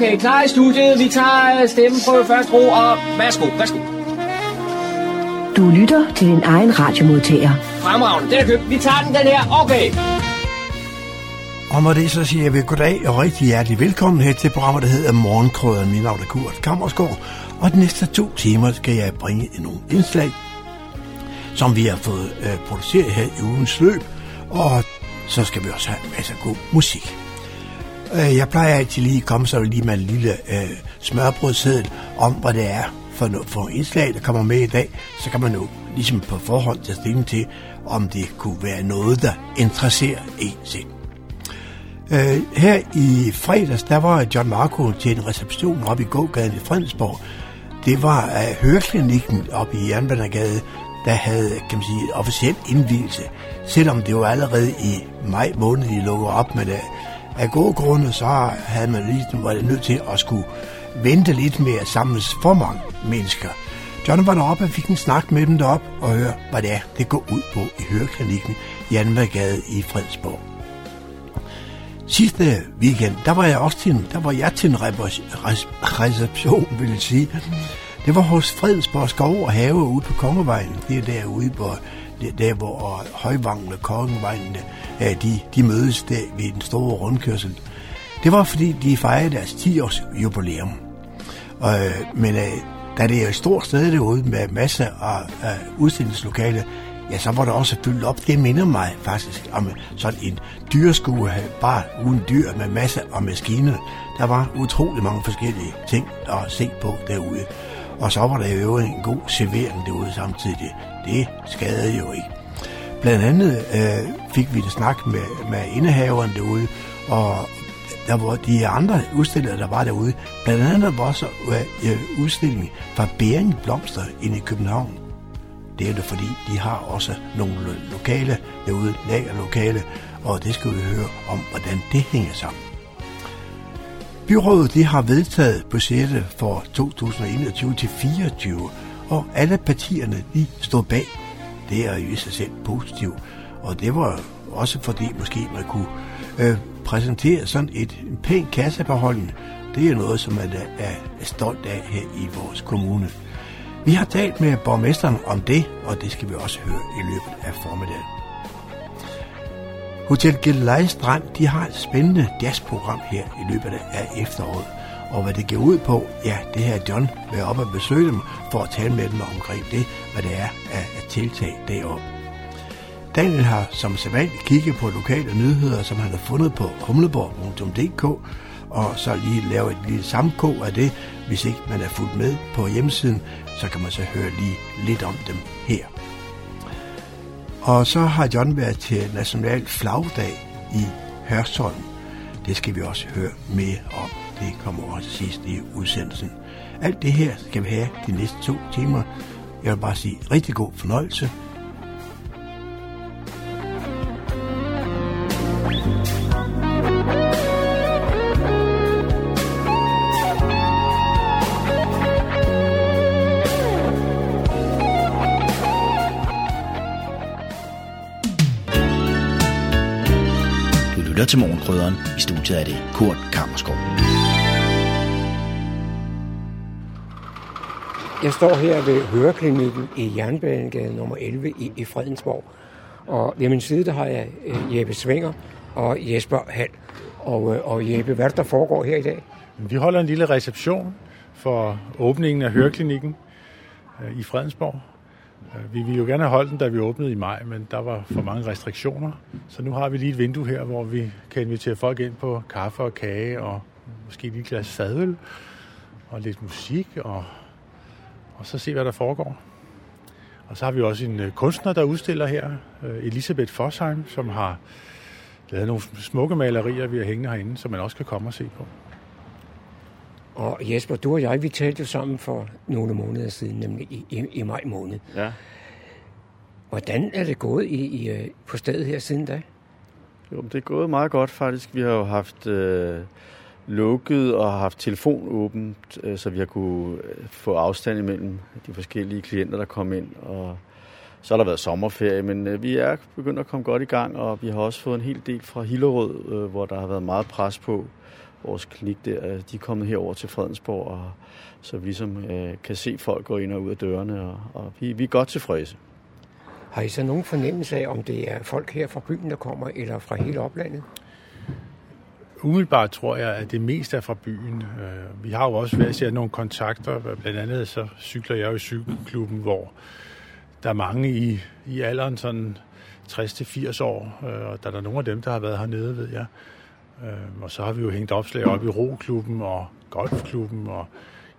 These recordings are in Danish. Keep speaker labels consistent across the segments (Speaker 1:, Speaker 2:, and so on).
Speaker 1: Okay, klar i studiet. Vi tager stemmen på første ro, og værsgo, værsgo.
Speaker 2: Du lytter til din egen radiomodtager.
Speaker 1: Fremragende, den er købt. Vi tager den, den her. Okay.
Speaker 3: Og med det så siger vi goddag og rigtig hjertelig velkommen her til programmet, der hedder Morgenkrøden. Min navn er Kurt Kammersgaard, og de næste to timer skal jeg bringe nogle indslag, som vi har fået øh, produceret her i ugens løb, og så skal vi også have masser af god musik. Øh, jeg plejer altid lige at komme så lige med en lille øh, smørbrødsseddel om, hvad det er for, no- for indslag, der kommer med i dag. Så kan man jo ligesom på forhånd tage stilling til, om det kunne være noget, der interesserer en selv. Øh, her i fredags, der var John Marco til en reception oppe i gågaden i Fredensborg. Det var af høreklinikken oppe i Jernbanegade, der havde kan man sige, officiel indvielse. Selvom det jo allerede i maj måned, de lukkede op med det. Af gode grunde, så havde man ligesom været nødt til at skulle vente lidt med at samles for mange mennesker. John var deroppe og fik en snak med dem deroppe og høre, hvad det er, det går ud på i høreklinikken i Jernbanegade i Fredsborg. Sidste weekend, der var jeg også til en, der var jeg til en reception, vil jeg sige. Det var hos Fredsborg Skov og Have ude på Kongevejen. Det er derude, hvor, der hvor Højvangen og Kongevejen, de, de mødes der ved den store rundkørsel. Det var fordi, de fejrede deres 10-års jubilæum. Og, men øh, da det er et stort sted derude med masser af, af udstillingslokale, ja, så var der også fyldt op. Det minder mig faktisk om sådan en dyreskue, bare uden dyr med masser af maskiner. Der var utrolig mange forskellige ting at se på derude. Og så var der jo en god servering derude samtidig. Det skadede jo ikke. Blandt andet øh, fik vi en snak med, med indehaveren derude, og der var de andre udstillere, der var derude. Blandt andet var så øh, øh udstilling fra Bering Blomster inde i København. Det er det, fordi de har også nogle lokale derude, lagerlokale, og det skal vi høre om, hvordan det hænger sammen. Byrådet det har vedtaget budgettet for 2021 til 24, og alle partierne de står bag. Det er jo i sig selv positivt, og det var også fordi måske man kunne øh, præsentere sådan et en pæn kassebeholdning. Det er noget, som man er, er stolt af her i vores kommune. Vi har talt med borgmesteren om det, og det skal vi også høre i løbet af formiddagen. Hotel Gelej Strand, de har et spændende jazzprogram her i løbet af efteråret. Og hvad det går ud på, ja, det her John vil op og besøge dem for at tale med dem omkring det, hvad det er af, af tiltag deroppe. Daniel har som sædvanligt kigget på lokale nyheder, som han har fundet på humleborg.dk, og så lige lave et lille samkog af det. Hvis ikke man er fuldt med på hjemmesiden, så kan man så høre lige lidt om dem her. Og så har John været til National Flagdag i Hørsholm. Det skal vi også høre mere om. Det kommer også sidst i udsendelsen. Alt det her skal vi have de næste to timer. Jeg vil bare sige rigtig god fornøjelse.
Speaker 4: Lytter til Morgenkrydderen. I studiet er det Kurt Kammerskov.
Speaker 5: Jeg står her ved Høreklinikken i Jernbanegade nummer 11 i, i Fredensborg. Og ved min side der har jeg øh, Jeppe Svinger og Jesper Hall. Og, øh, og Jeppe, hvad er det, der foregår her i dag?
Speaker 6: Vi holder en lille reception for åbningen af Høreklinikken øh, i Fredensborg. Øh, vi ville jo gerne have holdt den, da vi åbnede i maj, men der var for mange restriktioner. Så nu har vi lige et vindue her, hvor vi kan invitere folk ind på kaffe og kage og måske lige et glas fadøl og lidt musik og, og så se, hvad der foregår. Og så har vi også en øh, kunstner, der udstiller her, øh, Elisabeth Fossheim, som har lavet nogle smukke malerier, vi har hængende herinde, som man også kan komme og se på.
Speaker 5: Og Jesper, du og jeg, vi talte jo sammen for nogle måneder siden, nemlig i, i, i maj måned.
Speaker 7: Ja.
Speaker 5: Hvordan er det gået i, i, øh, på stedet her siden da?
Speaker 7: Jo, det er gået meget godt faktisk. Vi har jo haft øh, lukket og haft telefon åbent, øh, så vi har kunne øh, få afstand imellem de forskellige klienter, der kom ind. Og så har der været sommerferie, men øh, vi er begyndt at komme godt i gang, og vi har også fået en hel del fra Hillerød, øh, hvor der har været meget pres på vores klinik der, de er kommet herover til Fredensborg, og så vi ligesom øh, kan se folk gå ind og ud af dørene, og, og vi, vi er godt tilfredse.
Speaker 5: Har I så nogen fornemmelse af, om det er folk her fra byen, der kommer, eller fra hele oplandet?
Speaker 6: Umiddelbart tror jeg, at det mest er fra byen. Øh, vi har jo også været at nogle kontakter. Blandt andet så cykler jeg jo i cykelklubben, hvor der er mange i, i alderen sådan 60-80 år, øh, og der er der nogle af dem, der har været hernede, ved jeg. Øh, og så har vi jo hængt opslag op i roklubben og golfklubben, og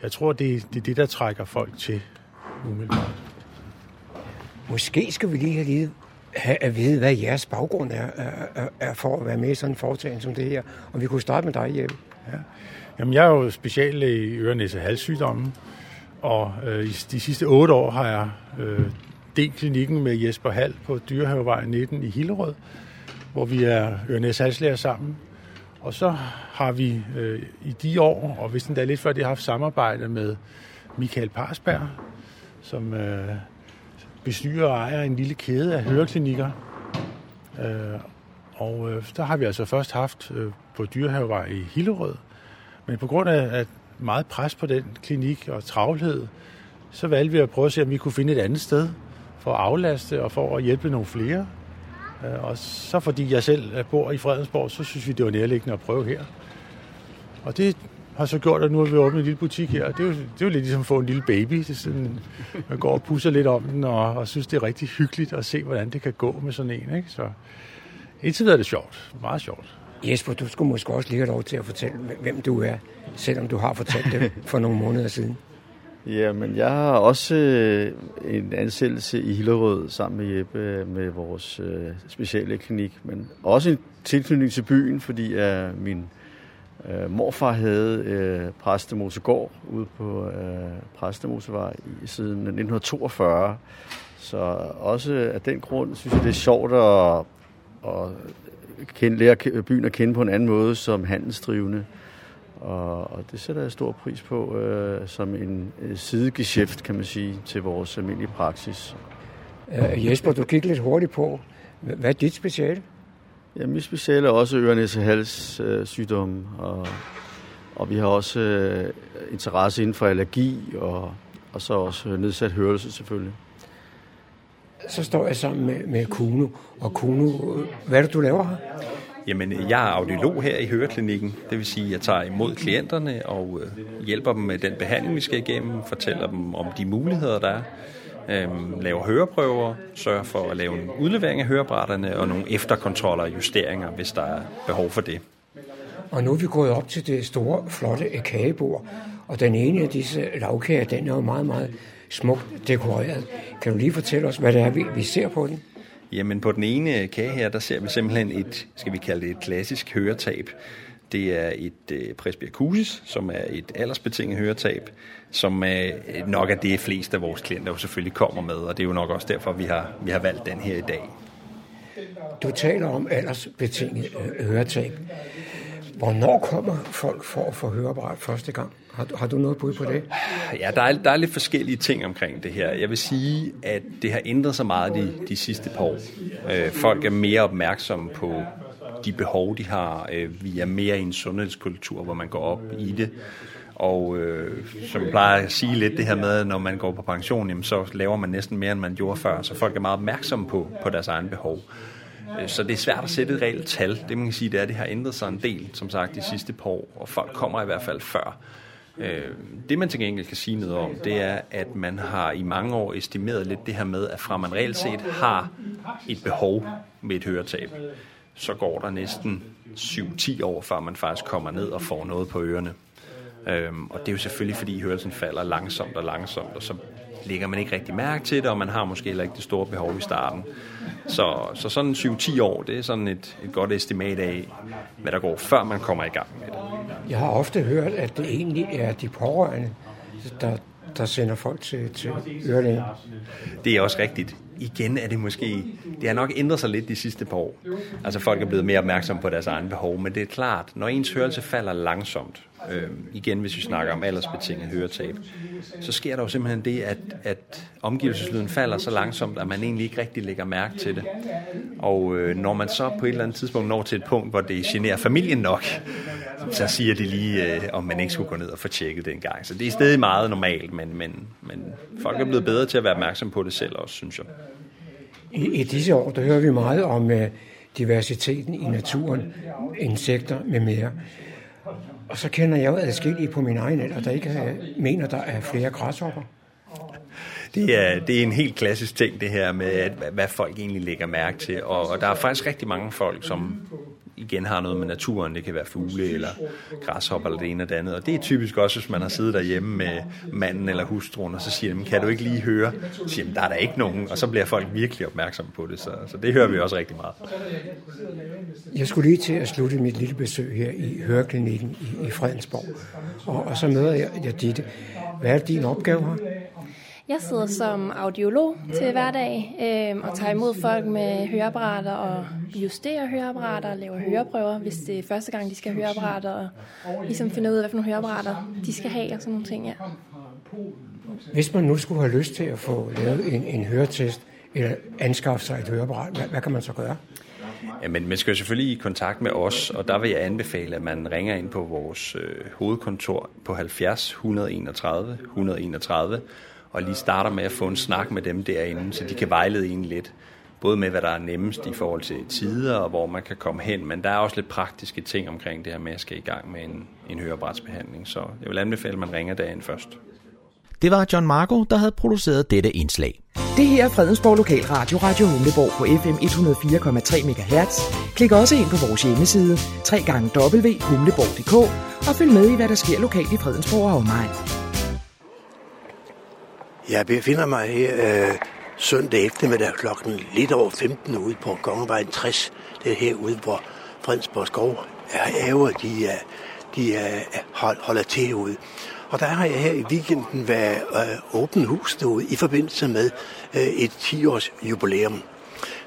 Speaker 6: jeg tror, det, det er det, der trækker folk til umiddelbart.
Speaker 5: Måske skal vi lige have, lige have at vide, hvad jeres baggrund er, er, er for at være med i sådan en foretagende som det her. Og vi kunne starte med dig, Jeppe. Ja.
Speaker 6: Jamen, jeg er jo speciallæge i ørenæse halssygdomme, og øh, i de sidste otte år har jeg øh, delt klinikken med Jesper Hall på Dyrehavevej 19 i Hillerød, hvor vi er ørenæse halslæger sammen. Og så har vi øh, i de år, og hvis den der lidt før, det har haft samarbejde med Michael Parsberg, som øh, bestyrer og ejer en lille kæde af høreklinikker. Øh, og øh, der har vi altså først haft øh, på Dyrehavevej i Hillerød. Men på grund af at meget pres på den klinik og travlhed, så valgte vi at prøve at se, om vi kunne finde et andet sted for at aflaste og for at hjælpe nogle flere. Øh, og så fordi jeg selv bor i Fredensborg, så synes vi, det var nærliggende at prøve her. Og det har så gjort, at nu har vi åbnet en lille butik her. Det er jo, det er jo lidt ligesom at få en lille baby. Det er sådan, man går og pusser lidt om den, og, og synes, det er rigtig hyggeligt at se, hvordan det kan gå med sådan en. Ikke? Så indtil videre er det sjovt. Meget sjovt.
Speaker 5: Jesper, du skulle måske også lige have lov til at fortælle, hvem du er, selvom du har fortalt det for nogle måneder siden.
Speaker 7: Ja, men jeg har også øh, en ansættelse i Hillerød sammen med Jeppe øh, med vores øh, speciale klinik, men også en tilknytning til byen, fordi øh, min øh, morfar havde øh, Præstemosegård ude på øh, Præstemosevej i, siden 1942. Så også af den grund synes jeg, det er sjovt at, at kende, lære byen at kende på en anden måde som handelsdrivende. Og, og det sætter jeg stor pris på øh, som en øh, sidegeschæft, kan man sige, til vores almindelige praksis.
Speaker 5: Uh, Jesper, du gik lidt hurtigt på. Hvad er dit speciale?
Speaker 7: Ja, mit speciale er også ørenæse hals øh, sygdomme, og, og vi har også øh, interesse inden for allergi, og, og så også nedsat hørelse selvfølgelig.
Speaker 5: Så står jeg sammen med, med Kuno. Og Kuno, hvad er det, du laver her?
Speaker 8: Jamen, jeg er audiolog her i Høreklinikken. Det vil sige, at jeg tager imod klienterne og øh, hjælper dem med den behandling, vi skal igennem, fortæller dem om de muligheder, der er, øhm, laver høreprøver, sørger for at lave en udlevering af hørebrætterne og nogle efterkontroller og justeringer, hvis der er behov for det.
Speaker 5: Og nu er vi gået op til det store, flotte kagebord, og den ene af disse lavkager, den er jo meget, meget smukt dekoreret. Kan du lige fortælle os, hvad det er, vi, vi ser på den?
Speaker 8: Jamen på den ene kage her, der ser vi simpelthen et, skal vi kalde det et klassisk høretab. Det er et øh, presbyakusis, som er et aldersbetinget høretab, som øh, nok er det fleste af vores klienter jo selvfølgelig kommer med, og det er jo nok også derfor, vi har, vi har valgt den her i dag.
Speaker 5: Du taler om aldersbetinget øh, høretab. Hvornår kommer folk for at få høreapparat første gang? Har, har du noget bud på det?
Speaker 8: Ja, der er, der er lidt forskellige ting omkring det her. Jeg vil sige, at det har ændret sig meget de, de sidste par år. Øh, folk er mere opmærksomme på de behov, de har. Øh, vi er mere i en sundhedskultur, hvor man går op i det. Og øh, som jeg plejer at sige lidt det her med, at når man går på pension, jamen, så laver man næsten mere, end man gjorde før. Så folk er meget opmærksomme på, på deres egen behov. Øh, så det er svært at sætte et reelt tal. Det man kan sige, det er, at det har ændret sig en del, som sagt, de sidste par år. Og folk kommer i hvert fald før. Øh, det man til gengæld kan sige noget om, det er, at man har i mange år estimeret lidt det her med, at fra man reelt set har et behov med et høretab, så går der næsten 7-10 år, før man faktisk kommer ned og får noget på ørerne. Øhm, og det er jo selvfølgelig, fordi hørelsen falder langsomt og langsomt, og så lægger man ikke rigtig mærke til det, og man har måske heller ikke det store behov i starten. Så, så sådan 7-10 år, det er sådan et, et godt estimat af, hvad der går, før man kommer i gang med det.
Speaker 5: Jeg har ofte hørt, at det egentlig er de pårørende, der, der sender folk til, til ørelægen.
Speaker 8: Det er også rigtigt. Igen er det måske, det har nok ændret sig lidt de sidste par år. Altså folk er blevet mere opmærksomme på deres egen behov, men det er klart, når ens hørelse falder langsomt, øh, igen hvis vi snakker om aldersbetinget høretab, så sker der jo simpelthen det, at, at omgivelseslyden falder så langsomt, at man egentlig ikke rigtig lægger mærke til det. Og øh, når man så på et eller andet tidspunkt når til et punkt, hvor det generer familien nok, så siger de lige, øh, om man ikke skulle gå ned og få tjekket det en gang. Så det er stadig meget normalt, men, men, men folk er blevet bedre til at være opmærksom på det selv også, synes jeg.
Speaker 5: I, I disse år, der hører vi meget om øh, diversiteten i naturen, insekter med mere. Og så kender jeg jo adskillige på min egen alder, der ikke øh, mener, der er flere græshopper.
Speaker 8: Det er, det er en helt klassisk ting, det her med, at, hvad folk egentlig lægger mærke til. Og, og der er faktisk rigtig mange folk, som igen har noget med naturen. Det kan være fugle eller græshopper eller det ene og det andet. Og det er typisk også, hvis man har siddet derhjemme med manden eller hustruen, og så siger de, kan du ikke lige høre? Så siger de, der er der ikke nogen. Og så bliver folk virkelig opmærksomme på det. Så, så det hører vi også rigtig meget.
Speaker 5: Jeg skulle lige til at slutte mit lille besøg her i Høreklinikken i, i Fredensborg. Og, og så møder jeg, jeg Ditte. Hvad er din opgave her?
Speaker 9: Jeg sidder som audiolog til hverdag øh, og tager imod folk med høreapparater og justerer høreapparater og laver høreprøver, hvis det er første gang, de skal have høreapparater, og ligesom finder ud af, hvad for nogle høreapparater de skal have og sådan nogle ting, ja.
Speaker 5: Hvis man nu skulle have lyst til at få lavet en, en høretest, eller anskaffe sig et høreapparat, hvad, hvad kan man så gøre?
Speaker 8: Ja, men man skal jo selvfølgelig i kontakt med os, og der vil jeg anbefale, at man ringer ind på vores øh, hovedkontor på 70 131 131, og lige starter med at få en snak med dem derinde, så de kan vejlede en lidt. Både med, hvad der er nemmest i forhold til tider, og hvor man kan komme hen, men der er også lidt praktiske ting omkring det her med at skal i gang med en, en hørebrætsbehandling. Så jeg vil anbefale, at man ringer dagen først.
Speaker 4: Det var John Marco, der havde produceret dette indslag.
Speaker 10: Det her er Fredensborg Lokalradio, Radio Humleborg på FM 104,3 MHz. Klik også ind på vores hjemmeside, www.humleborg.dk og følg med i, hvad der sker lokalt i Fredensborg og omegn.
Speaker 3: Jeg befinder mig her øh, søndag eftermiddag klokken lidt over 15 ude på Kongevejen 60. Det er herude, hvor Fredensborg Skov er de, er, de er, hold, holder til ude. Og der har jeg her i weekenden været øh, åben hus derude i forbindelse med øh, et 10-års jubilæum.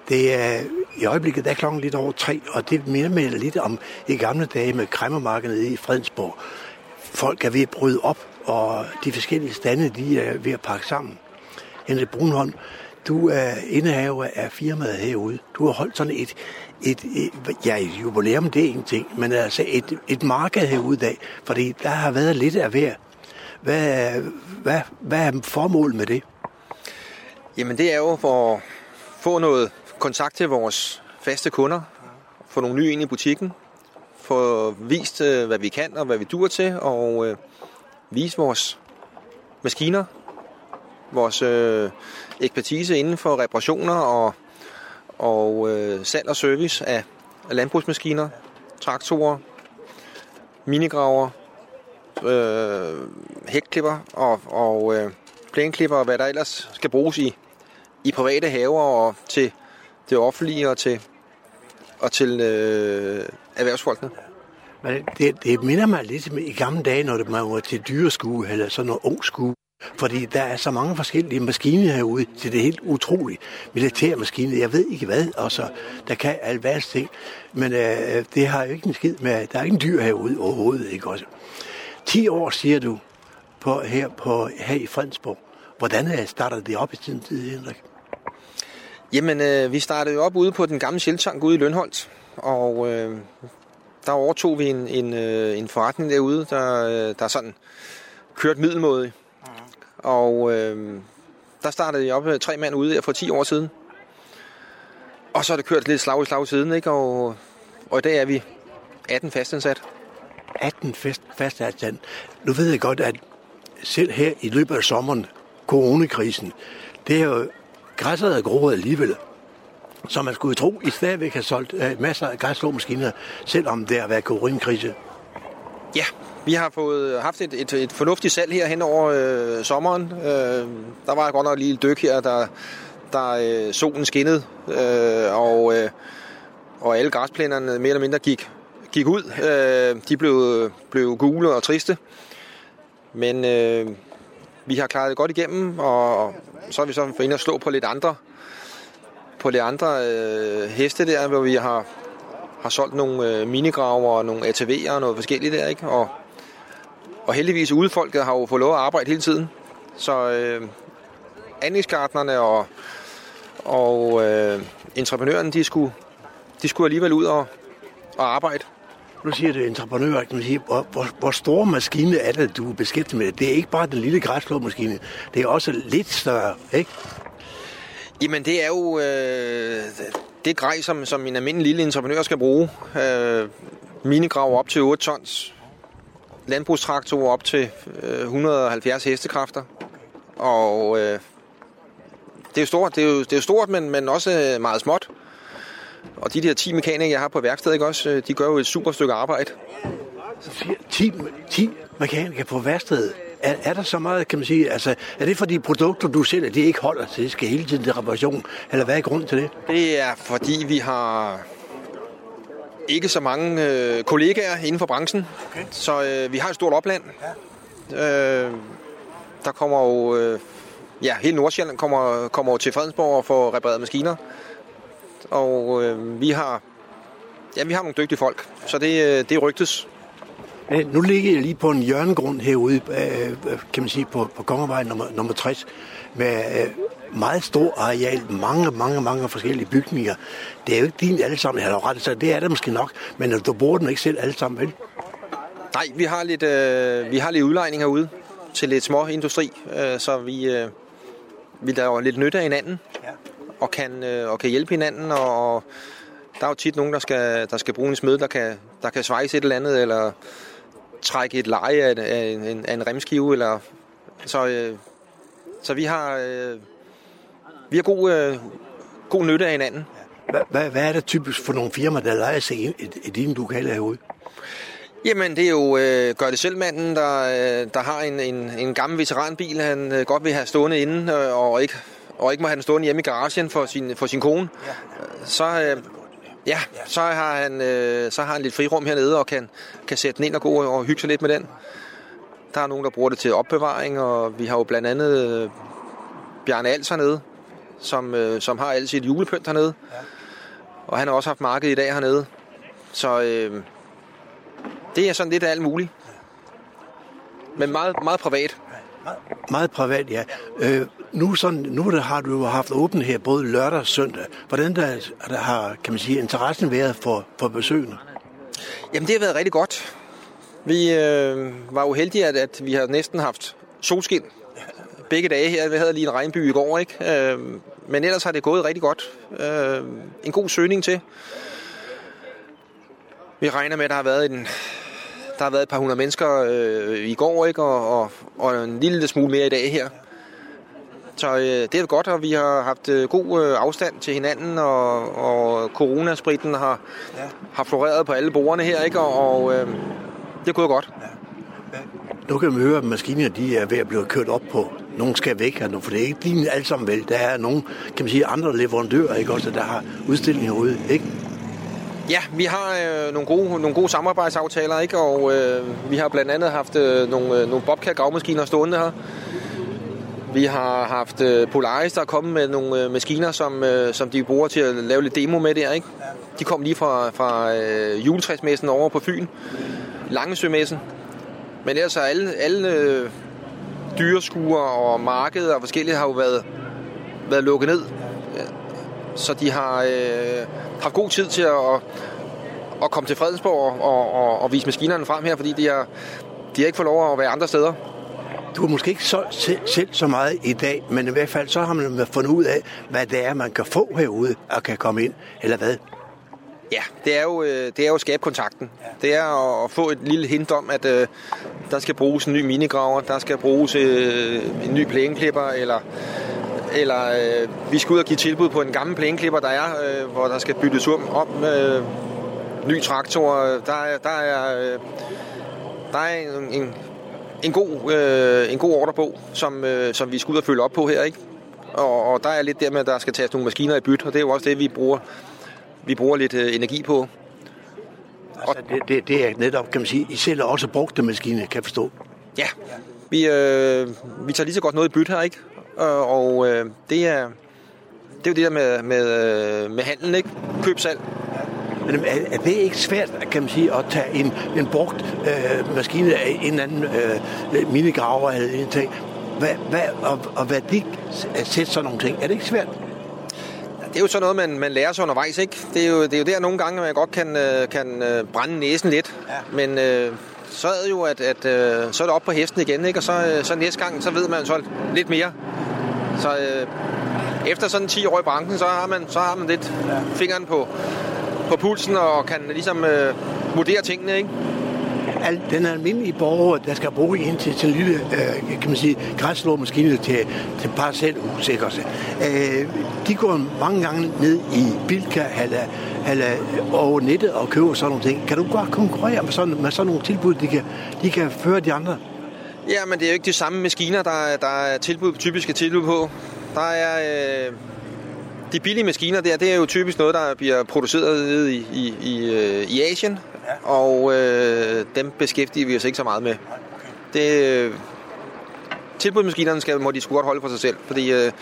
Speaker 3: Det er i øjeblikket, der er klokken lidt over tre, og det minder mig lidt om i gamle dage med kræmmermarkedet i Fredensborg. Folk er ved at bryde op og de forskellige stande, de er ved at pakke sammen. Henrik Brunholm, du er indehaver af firmaet herude. Du har holdt sådan et, et, et ja, et jubilæum, det er ingenting, men altså et, et marked herude dag, fordi der har været lidt af hver. Hvad, hvad, hvad er formålet med det?
Speaker 11: Jamen det er jo for at få noget kontakt til vores faste kunder, få nogle nye ind i butikken, få vist, øh, hvad vi kan og hvad vi dur til, og øh, vise vores maskiner, vores øh, ekspertise inden for reparationer og, og øh, salg og service af, af landbrugsmaskiner, traktorer, minigraver, øh, hækklipper og, og øh, plæneklipper og hvad der ellers skal bruges i, i private haver og til det offentlige og til, og til øh, erhvervsfolkene.
Speaker 3: Men det, det minder mig lidt i gamle dage, når man var til dyreskue eller sådan noget ung skue. Fordi der er så mange forskellige maskiner herude, så det er helt utroligt. Militærmaskiner, jeg ved ikke hvad, og så der kan alverdens ting. Men øh, det har jo ikke en skid med, der er ingen dyr herude overhovedet, ikke også? 10 år, siger du, på, her, på, her i Fredensborg. Hvordan øh, er startet det op i sin tid, Henrik?
Speaker 11: Jamen, øh, vi startede jo op ude på den gamle sjæltank ude i Lønholdt, og øh, der overtog vi en, en, øh, en forretning derude, der, øh, der sådan kørt middelmåde. Og øh, der startede jeg op med tre mand ude for 10 år siden. Og så har det kørt lidt slag i slag siden, ikke? Og, og i dag er vi 18 fastansat.
Speaker 3: 18 fast, fastansat. Nu ved jeg godt, at selv her i løbet af sommeren, coronakrisen, det er jo græsset er groet alligevel. Så man skulle tro, I stadigvæk har solgt øh, masser af græsslåmaskiner, selvom det har været coronakrise.
Speaker 11: Ja, vi har fået haft et, et, et fornuftigt salg her hen over øh, sommeren. Øh, der var godt nok lige et dyk her, der, der øh, solen skinnede, øh, og, øh, og alle græsplænerne mere eller mindre gik, gik ud. Øh, de blev, blev gule og triste. Men øh, vi har klaret det godt igennem, og så er vi så inde og slå på lidt andre på de andre øh, heste der, hvor vi har, har solgt nogle øh, minigraver og nogle ATV'er og noget forskelligt der, ikke? Og, og heldigvis udfolket har jo fået lov at arbejde hele tiden. Så øh, anlægsgartnerne og, og øh, entreprenøren, de skulle, de skulle alligevel ud og, og arbejde.
Speaker 3: Nu siger det entreprenør, kan Siger, sige, hvor, hvor, hvor store maskine er det, du er beskæftiget med? Det er ikke bare den lille græsslåmaskine, det er også lidt større, ikke?
Speaker 11: Jamen det er jo øh, det grej, som, som en almindelig lille entreprenør skal bruge. Øh, minegrav op til 8 tons, landbrugstraktorer op til øh, 170 hestekræfter. Og øh, det er jo stort, det er jo, det er jo stort men, men også øh, meget småt. Og de der 10 mekanikere, jeg har på værkstedet, ikke også, øh, de gør jo et super stykke arbejde.
Speaker 3: 10, 10 mekanikere på værkstedet. Er, er der så meget, kan man sige, altså, er det fordi produkter, du sælger, de ikke holder til, det skal hele tiden til reparation, eller hvad er grunden til det?
Speaker 11: Det er fordi, vi har ikke så mange øh, kollegaer inden for branchen, okay. så øh, vi har et stort opland. Ja. Øh, der kommer jo, øh, ja, hele Nordsjælland kommer, kommer jo til Fredensborg og får repareret maskiner. Og øh, vi har, ja, vi har nogle dygtige folk, så det, øh, det rygtes.
Speaker 3: Nu ligger jeg lige på en hjørnegrund herude, øh, kan man sige, på, på Kongervej nummer, nummer 60, med øh, meget stor areal, mange, mange, mange forskellige bygninger. Det er jo ikke din alle sammen, jeg har ret, så det er det måske nok, men du bruger den ikke selv alle sammen, vel?
Speaker 11: Nej, vi har lidt, øh, vi har lidt udlejning herude til lidt små industri, øh, så vi, øh, vi laver lidt nytte af hinanden ja. og, kan, øh, og kan hjælpe hinanden, og der er jo tit nogen, der skal, der skal bruge en smed, der kan, der kan svejse et eller andet, eller trække et leje af, af, en, af en remskive, eller så, øh, så vi har øh, vi har god, øh, god nytte af hinanden.
Speaker 3: Hvad, hvad, hvad er det typisk for nogle firmaer, der leger sig i, i, dine lokaler herude?
Speaker 11: Jamen, det er jo øh, gør det selv manden, der, øh, der har en, en, en gammel veteranbil, han øh, godt vil have stående inde, øh, og ikke og ikke må have den stående hjemme i garagen for sin, for sin kone. Ja. Så, øh, ja, så har han, øh, så har han lidt frirum hernede og kan, kan sætte den ind og gå og hygge sig lidt med den. Der er nogen, der bruger det til opbevaring, og vi har jo blandt andet øh, Bjarne Als hernede, som, øh, som har alt sit julepynt hernede. Ja. Og han har også haft marked i dag hernede. Så øh, det er sådan lidt af alt muligt. Men meget, meget privat.
Speaker 3: Meget, privat, ja. Øh, nu, sådan, nu der har du jo haft åbent her både lørdag og søndag. Hvordan der, der har, kan man sige, interessen været for, for besøgende?
Speaker 11: Jamen, det har været rigtig godt. Vi øh, var jo heldige, at, at vi har næsten haft solskin begge dage her. Vi havde lige en regnby i går, ikke? Øh, men ellers har det gået rigtig godt. Øh, en god søgning til. Vi regner med, at der har været en, der har været et par hundrede mennesker øh, i går, ikke? Og, og, og en lille smule mere i dag her. Så øh, det er godt, og vi har haft øh, god øh, afstand til hinanden, og, og coronaspritten har, ja. har floreret på alle bordene her, ikke? Og, og øh, det er gået godt. Ja.
Speaker 3: Nu kan man høre, at maskinerne de er ved at blive kørt op på. Nogle skal væk her nu, for det er ikke dine alle sammen vel. Der er nogle, kan man sige, andre leverandører, ikke også, der har udstillinger ude, ikke?
Speaker 11: Ja, vi har øh, nogle, gode, nogle gode samarbejdsaftaler, ikke? og øh, vi har blandt andet haft øh, nogle, øh, nogle Bobcat gravmaskiner stående her. Vi har haft øh, Polaris, der er kommet med nogle øh, maskiner, som, øh, som de bruger til at lave lidt demo med der. Ikke? De kom lige fra, fra øh, juletræsmessen over på Fyn, Langesømessen. Men ellers er alle, alle øh, dyreskuer og markeder og forskellige har jo været, været lukket ned. Så de har øh, haft god tid til at, at komme til Fredensborg og, og, og vise maskinerne frem her, fordi de har, de har ikke fået lov at være andre steder.
Speaker 3: Du har måske ikke solgt selv, selv så meget i dag, men i hvert fald så har man fundet ud af, hvad det er, man kan få herude og kan komme ind, eller hvad?
Speaker 11: Ja, det er jo, øh, det er jo at skabe kontakten. Ja. Det er at få et lille hint om, at uh, der skal bruges en ny minigraver, der skal bruges uh, en ny plæneklipper, eller, eller uh, vi skal ud og give tilbud på en gammel plæneklipper, der er, uh, hvor der skal byttes om, om uh, ny traktor. Der er, der er, uh, der er en, en, en, god, uh, en god ordrebog, som, uh, som vi skal ud og følge op på her. ikke? Og, og der er lidt der med, at der skal tages nogle maskiner i byt, og det er jo også det, vi bruger vi bruger lidt øh, energi på.
Speaker 3: Altså, det, det, det er netop, kan man sige, I sælger også brugte maskiner, kan jeg forstå.
Speaker 11: Ja, vi, øh, vi tager lige så godt noget i bytte her, ikke? Og, og øh, det er det er jo det der med, med, øh, med handel, ikke? Køb salg.
Speaker 3: Men er, er det ikke svært, kan man sige, at tage en, en brugt øh, maskine af en eller anden øh, minigraver eller en ting, hvad, hvad, og, og hvad det sætte sådan nogle ting? Er det ikke svært?
Speaker 11: Det er jo sådan noget, man, man lærer sig undervejs, ikke? Det er jo, det er jo der nogle gange, man godt kan, øh, kan øh, brænde næsen lidt. Ja. Men øh, så er det jo, at, at øh, så er det op på hesten igen, ikke? Og så, øh, så næste gang, så ved man så lidt mere. Så øh, efter sådan 10 år i branchen, så har man, så har man lidt fingeren på, på pulsen og kan ligesom øh, vurdere tingene, ikke?
Speaker 3: Al, den almindelige borger, der skal bruge en til til en lille, øh, kan man sige, græsslåmaskine til, til parcelhus, ikke også? Øh, de går mange gange ned i Bilka eller, eller over nettet og køber sådan nogle ting. Kan du godt konkurrere med sådan, med sådan nogle tilbud, de kan, de kan føre de andre?
Speaker 11: Ja, men det er jo ikke de samme maskiner, der, der er tilbud, typiske tilbud på. Der er... Øh de billige maskiner der, det er jo typisk noget, der bliver produceret nede i, i, i, øh, i Asien, ja. og øh, dem beskæftiger vi os ikke så meget med. Det, øh, tilbudsmaskinerne skal, må de sgu godt holde for sig selv, fordi øh,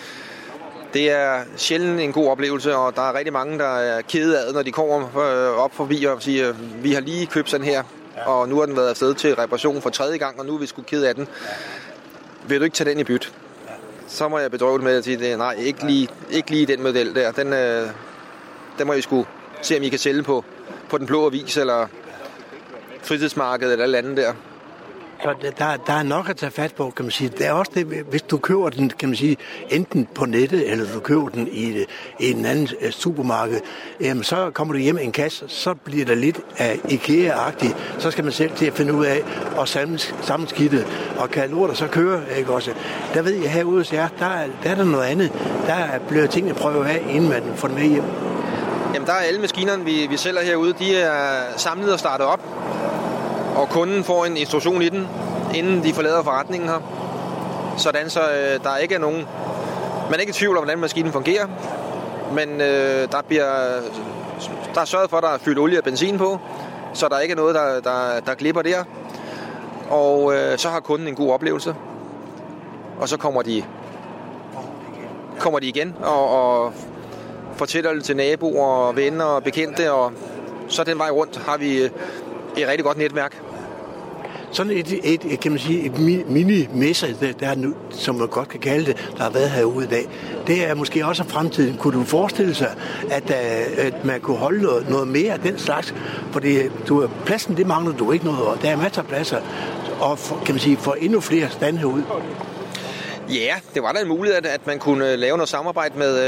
Speaker 11: det er sjældent en god oplevelse, og der er rigtig mange, der er kede af, når de kommer øh, op forbi og siger, vi har lige købt sådan her, ja. og nu har den været afsted til reparation for tredje gang, og nu er vi sgu kede af den. Vil du ikke tage den i byt? Så må jeg bedrøve med at sige, at nej, ikke lige, ikke lige den model der. Den, øh, den må I skulle se, om I kan sælge på, på den blå avis, eller fritidsmarkedet, eller alt andet der.
Speaker 3: Så der, der er nok at tage fat på, kan man sige. Det er også det, hvis du køber den, kan man sige, enten på nettet, eller du køber den i, i en anden øh, supermarked, jamen, så kommer du hjem i en kasse, så bliver der lidt af IKEA-agtigt. Så skal man selv til at finde ud af og sammenskitte, og kan lortet så køre, ikke også? Der ved jeg herude, så ja, der, der er der noget andet. Der er blevet tingene prøvet af, inden man får den med hjem.
Speaker 11: Jamen, der er alle maskinerne, vi, vi sælger herude, de er samlet og startet op og kunden får en instruktion i den, inden de forlader forretningen her. Sådan så øh, der ikke er nogen... Man er ikke i tvivl om, hvordan maskinen fungerer, men øh, der bliver der er sørget for, at der er fyldt olie og benzin på, så der ikke er noget, der, der, der glipper der. Og øh, så har kunden en god oplevelse. Og så kommer de, kommer de igen og, og fortæller det til naboer og venner og bekendte, og så den vej rundt har vi øh, et rigtig godt netværk.
Speaker 3: Sådan et, et, kan man sige, et mini-messe, der, der nu, som man godt kan kalde det, der har været herude i dag, det er måske også fremtiden. Kunne du forestille sig, at, øh, at man kunne holde noget, noget mere af den slags? Fordi du, pladsen, det mangler du ikke noget, og der er masser af pladser, og for, kan man sige, for endnu flere stand herude.
Speaker 11: Ja, det var da en mulighed, at, man kunne lave noget samarbejde med,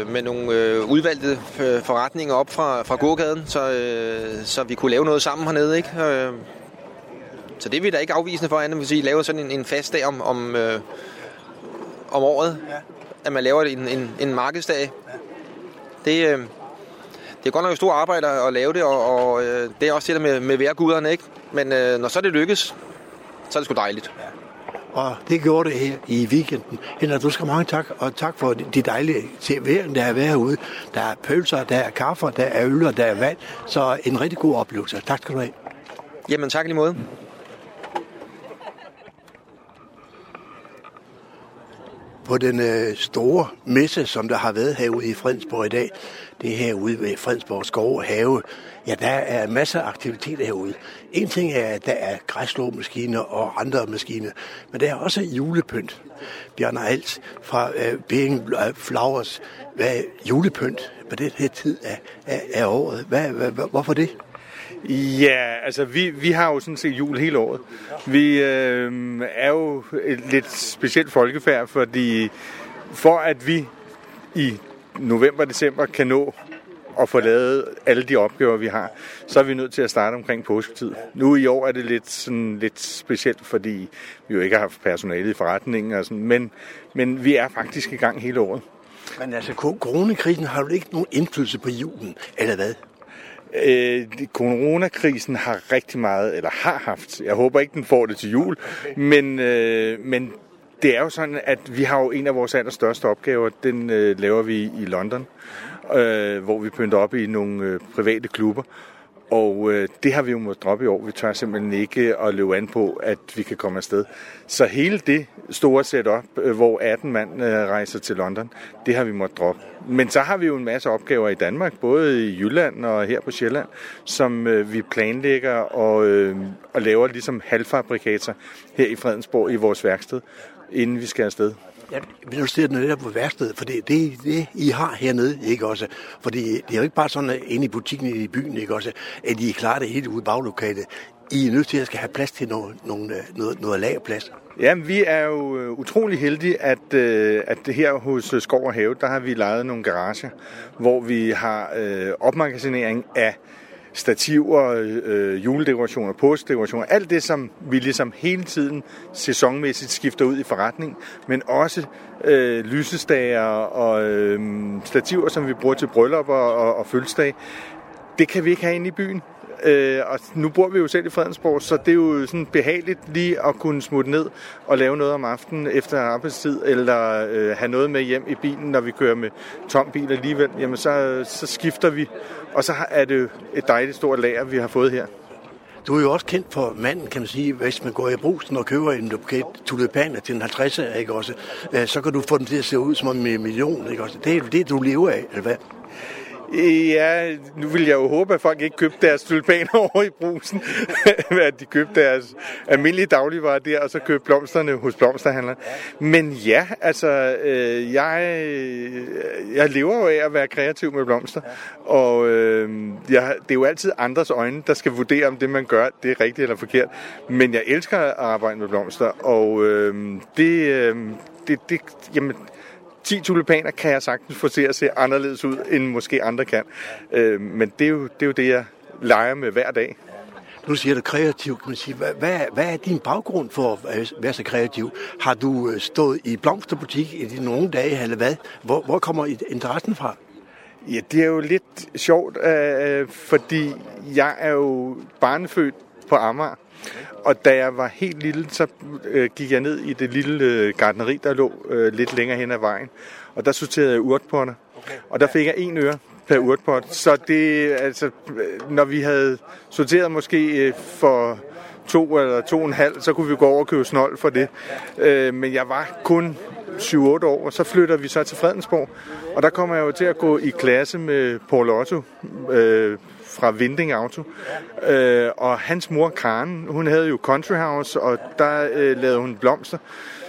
Speaker 11: øh, med nogle øh, udvalgte øh, forretninger op fra, fra gågaden, så, øh, så vi kunne lave noget sammen hernede. Ikke? Øh, så det er vi da ikke afvisende for, andet vil sige, lave sådan en, en fast dag om, om, øh, om året, ja. at man laver en, en, en markedsdag. Ja. Det, øh, det er godt nok et stort arbejde at lave det, og, og øh, det er også det der med, med værguderne, ikke? Men øh, når så det lykkes, så er det sgu dejligt. Ja.
Speaker 3: Og det gjorde det her i weekenden. Henrik, du skal mange tak, og tak for de dejlige servering, der er været herude. Der er pølser, der er kaffe, der er øl, og der er vand. Så en rigtig god oplevelse. Tak skal du have.
Speaker 11: Jamen, tak lige måde.
Speaker 3: på den øh, store messe, som der har været herude i Fredensborg i dag. Det er herude ved Fredensborg Skov Have. Ja, der er masser af aktiviteter herude. En ting er, at der er græsslåmaskiner og andre maskiner, men der er også julepynt. Bjørn Alt fra øh, Bering øh, Flowers. Hvad er julepynt på den her tid af, af, af året? Hvad, hvad, hvorfor det?
Speaker 12: Ja, altså vi, vi har jo sådan set jul hele året. Vi øh, er jo et lidt specielt folkefærd, fordi for at vi i november-december kan nå at få lavet alle de opgaver, vi har, så er vi nødt til at starte omkring påsketid. Nu i år er det lidt, sådan, lidt specielt, fordi vi jo ikke har haft personale i forretningen, og sådan, men, men vi er faktisk i gang hele året.
Speaker 3: Men altså, coronakrisen har jo ikke nogen indflydelse på julen, eller hvad?
Speaker 12: Øh, coronakrisen har rigtig meget, eller har haft, jeg håber ikke, den får det til jul, men, øh, men det er jo sådan, at vi har jo en af vores allerstørste opgaver, den øh, laver vi i London, øh, hvor vi pynter op i nogle øh, private klubber. Og øh, det har vi jo måttet droppe i år. Vi tør simpelthen ikke at løbe an på, at vi kan komme afsted. Så hele det store setup, øh, hvor 18 mand øh, rejser til London, det har vi måttet droppe. Men så har vi jo en masse opgaver i Danmark, både i Jylland og her på Sjælland, som øh, vi planlægger og, øh, og laver ligesom halvfabrikater her i Fredensborg i vores værksted, inden vi skal afsted.
Speaker 3: Ja, vil nu stille noget på værkstedet, for det er det, det, I har hernede, ikke også? Fordi det er jo ikke bare sådan, at inde i butikken i byen, ikke også, at I klarer det helt ude i baglokalet. I er nødt til at skal have plads til noget, noget, noget, noget lagerplads.
Speaker 12: Ja, vi er jo øh, utrolig heldige, at, øh, at her hos øh, Skov og Have, der har vi lejet nogle garager, hvor vi har øh, opmagasinering af stativer, øh, øh, juledekorationer, påskedekorationer, alt det, som vi ligesom hele tiden sæsonmæssigt skifter ud i forretning, men også øh, lysestager og øh, stativer, som vi bruger til bryllupper og, og fødselsdag. Det kan vi ikke have inde i byen. Øh, og nu bor vi jo selv i Fredensborg, så det er jo sådan behageligt lige at kunne smutte ned og lave noget om aftenen efter arbejdstid, eller øh, have noget med hjem i bilen, når vi kører med tom bil alligevel. Jamen så, så skifter vi, og så er det et dejligt stort lager, vi har fået her.
Speaker 3: Du er jo også kendt for manden, kan man sige, hvis man går i brusen og køber en buket tulipaner til en 50'er, ikke også? Øh, så kan du få dem til at se ud som en million, ikke også? Det er jo det, du lever af, eller hvad?
Speaker 12: Ja, nu vil jeg jo håbe, at folk ikke købte deres tulipaner over i brusen. at de købte deres almindelige dagligvarer der, og så købte blomsterne hos blomsterhandler. Men ja, altså, øh, jeg, øh, jeg lever jo af at være kreativ med blomster. Og øh, jeg, det er jo altid andres øjne, der skal vurdere, om det, man gør, det er rigtigt eller forkert. Men jeg elsker at arbejde med blomster, og øh, det, øh, det, det, jamen, 10 tulipaner kan jeg sagtens få til at se anderledes ud, end måske andre kan. Øh, men det er, jo, det er jo det, jeg leger med hver dag.
Speaker 3: Nu siger du kreativ, kan man sige. Hvad, hvad, hvad er din baggrund for at være så kreativ? Har du øh, stået i blomsterbutik i de nogle dage, eller hvad? Hvor, hvor kommer interessen fra?
Speaker 12: Ja, det er jo lidt sjovt, øh, fordi jeg er jo barnefødt på Amager. Og da jeg var helt lille, så øh, gik jeg ned i det lille øh, gardneri, der lå øh, lidt længere hen ad vejen. Og der sorterede jeg urtpotter. Og der fik jeg en øre per urtpot. Så det, altså, når vi havde sorteret måske øh, for to eller to og en halv, så kunne vi gå over og købe snold for det. Øh, men jeg var kun 7-8 år, og så flytter vi så til Fredensborg. Og der kommer jeg jo til at gå i klasse med Paul Otto, øh, fra Vinding Auto. Øh, og hans mor, Karen, hun havde jo Country House, og der øh, lavede hun blomster.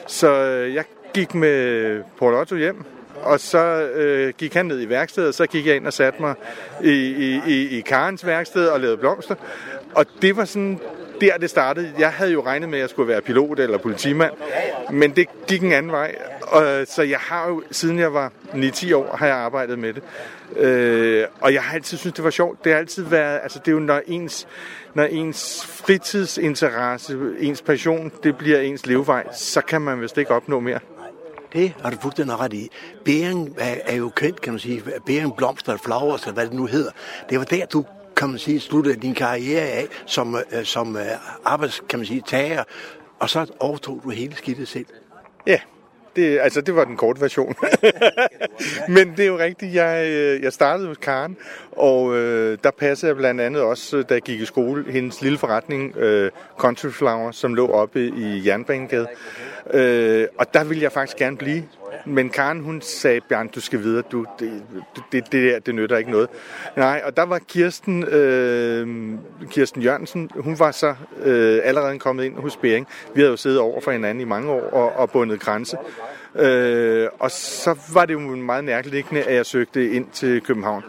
Speaker 12: Så øh, jeg gik med Paul Otto hjem, og så øh, gik han ned i værkstedet, og så gik jeg ind og satte mig i, i, i, i Karens værksted og lavede blomster. Og det var sådan der, det startede. Jeg havde jo regnet med, at jeg skulle være pilot eller politimand, men det gik en anden vej. Og, så jeg har jo, siden jeg var 9-10 år, har jeg arbejdet med det. Øh, og jeg har altid synes det var sjovt. Det har altid været, altså det er jo når ens, når ens fritidsinteresse, ens passion, det bliver ens levevej, så kan man vist ikke opnå mere.
Speaker 3: Det har du fuldstændig ret i. Bæring er, er jo kendt, kan man sige. Bæring, blomster, flowers, eller hvad det nu hedder. Det var der, du kan man sige, sluttede din karriere af som, øh, som øh, arbejds, kan man sige, tager, og så overtog du hele skidtet selv.
Speaker 12: Ja, det, altså, det var den korte version. Men det er jo rigtigt, jeg, øh, jeg startede hos Karen, og øh, der passede jeg blandt andet også, øh, da jeg gik i skole, hendes lille forretning, øh, Country Flower, som lå oppe i Jernbanegade. Øh, og der ville jeg faktisk gerne blive. Men Karen, hun sagde, Bjørn, du skal videre, du, det, det, det der, det nytter ikke noget. Nej, og der var Kirsten, øh, Kirsten Jørgensen, hun var så øh, allerede kommet ind hos Bering. Vi havde jo siddet over for hinanden i mange år og, og bundet grænse. Øh, og så var det jo meget nærliggende, at jeg søgte ind til København.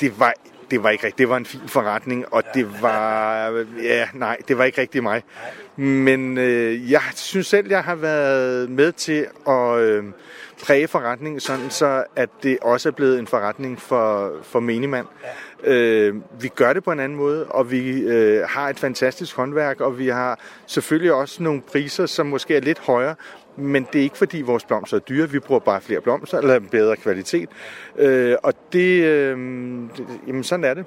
Speaker 12: Det var det var ikke rigtigt. Det var en fin forretning, og det var, ja, nej, det var ikke rigtig mig. Men øh, jeg synes selv, jeg har været med til at øh, præge forretningen, sådan så at det også er blevet en forretning for, for menigmand. Øh, vi gør det på en anden måde, og vi øh, har et fantastisk håndværk, og vi har selvfølgelig også nogle priser, som måske er lidt højere, men det er ikke fordi vores blomster er dyre, vi bruger bare flere blomster, eller bedre kvalitet. Øh, og det, øh, jamen sådan er det.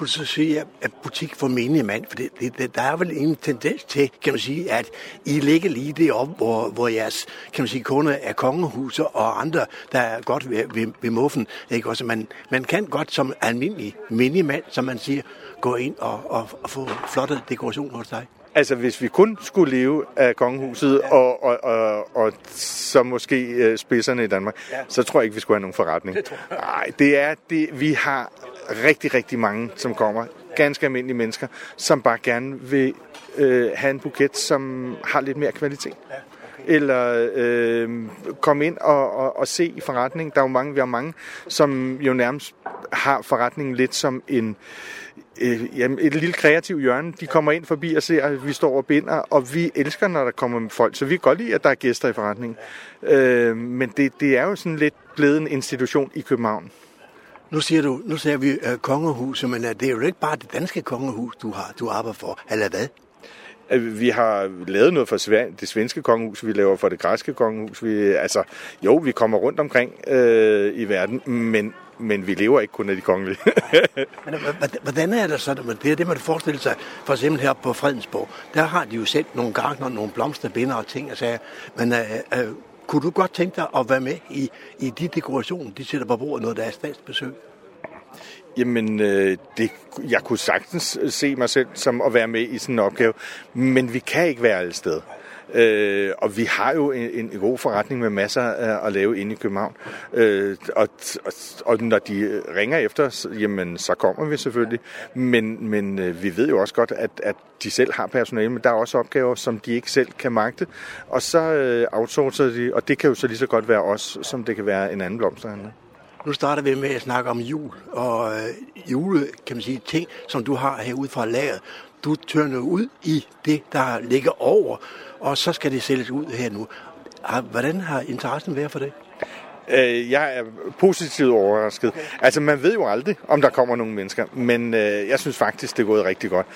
Speaker 3: Du så sige, at butik for menige mand, for det, det, der er vel en tendens til, kan man sige, at I ligger lige deroppe, hvor, hvor jeres, kan man sige, kunder er kongehuser og andre, der er godt ved, ved, ved muffen. Ikke? Også man, man kan godt som almindelig minimand, som man siger, gå ind og, og, og få flotte dekorationer hos dig.
Speaker 12: Altså, hvis vi kun skulle leve af kongehuset ja. og, og, og, og så måske øh, spidserne i Danmark, ja. så tror jeg ikke, vi skulle have nogen forretning. Nej, det er det. Vi har rigtig, rigtig mange, som kommer. Ganske almindelige mennesker, som bare gerne vil øh, have en buket, som har lidt mere kvalitet. Eller øh, komme ind og, og, og se i forretningen. Der er jo mange, vi har mange, som jo nærmest har forretningen lidt som en øh, jamen, et lille kreativt hjørne. De kommer ind forbi og ser, at vi står og binder, og vi elsker, når der kommer folk. Så vi kan godt lide, at der er gæster i forretningen. Øh, men det, det er jo sådan lidt blevet en institution i København.
Speaker 3: Nu siger du, nu ser vi uh, kongehuset, men uh, det er jo ikke bare det danske kongehus, du har, du arbejder for, eller hvad?
Speaker 12: Vi har lavet noget for det svenske kongehus, vi laver for det græske kongehus. Vi, altså, jo, vi kommer rundt omkring øh, i verden, men, men vi lever ikke kun af de kongelige.
Speaker 3: men, hvordan er det så? Det er det, man forestiller sig. For eksempel her på Fredensborg, der har de jo sendt nogle gartner, nogle blomsterbinder og ting og sager. Men øh, øh, kunne du godt tænke dig at være med i, i de dekorationer, de sætter på bordet, når der er statsbesøg?
Speaker 12: Jamen, øh, det, jeg kunne sagtens se mig selv som at være med i sådan en opgave, men vi kan ikke være alle steder. Øh, og vi har jo en, en god forretning med masser at, at lave inde i København. Øh, og, og, og når de ringer efter os, jamen så kommer vi selvfølgelig. Men, men øh, vi ved jo også godt, at, at de selv har personale, men der er også opgaver, som de ikke selv kan magte. Og så øh, outsourcer de, og det kan jo så lige så godt være os, som det kan være en anden blomsterhandler.
Speaker 3: Nu starter vi med at snakke om jul, og øh, jule, kan man sige, ting, som du har herude fra lageret. Du tørner ud i det, der ligger over, og så skal det sælges ud her nu. Hvordan har interessen været for det?
Speaker 12: Øh, jeg er positivt overrasket. Okay. Altså, man ved jo aldrig, om der kommer nogle mennesker, men øh, jeg synes faktisk, det er gået rigtig godt.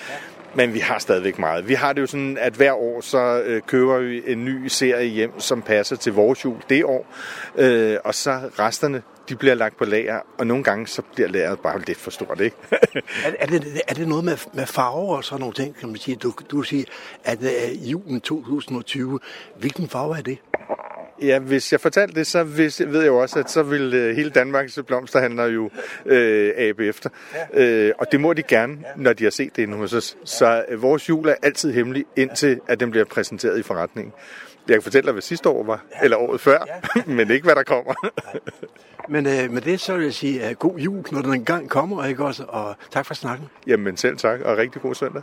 Speaker 12: Men vi har stadigvæk meget. Vi har det jo sådan, at hver år så øh, køber vi en ny serie hjem, som passer til vores jul det år. Øh, og så resterne, de bliver lagt på lager, og nogle gange så bliver lageret bare lidt for stort, ikke?
Speaker 3: er, er, det, er det noget med, med farver og sådan nogle ting, kan man sige? Du, du siger, at øh, julen 2020, hvilken farve er det?
Speaker 12: Ja, hvis jeg fortalte det, så hvis, ved jeg jo også, at så vil uh, hele Danmarks blomsterhandler jo uh, abe efter. Ja. Uh, og det må de gerne, ja. når de har set det nu hos os. Så uh, vores jul er altid hemmelig, indtil at den bliver præsenteret i forretningen. Jeg kan fortælle dig, hvad sidste år var, ja. eller året før, ja. men ikke hvad der kommer.
Speaker 3: men uh, med det så vil jeg sige uh, god jul, når den engang kommer, ikke også? Og tak for snakken.
Speaker 12: Jamen selv tak, og rigtig god søndag.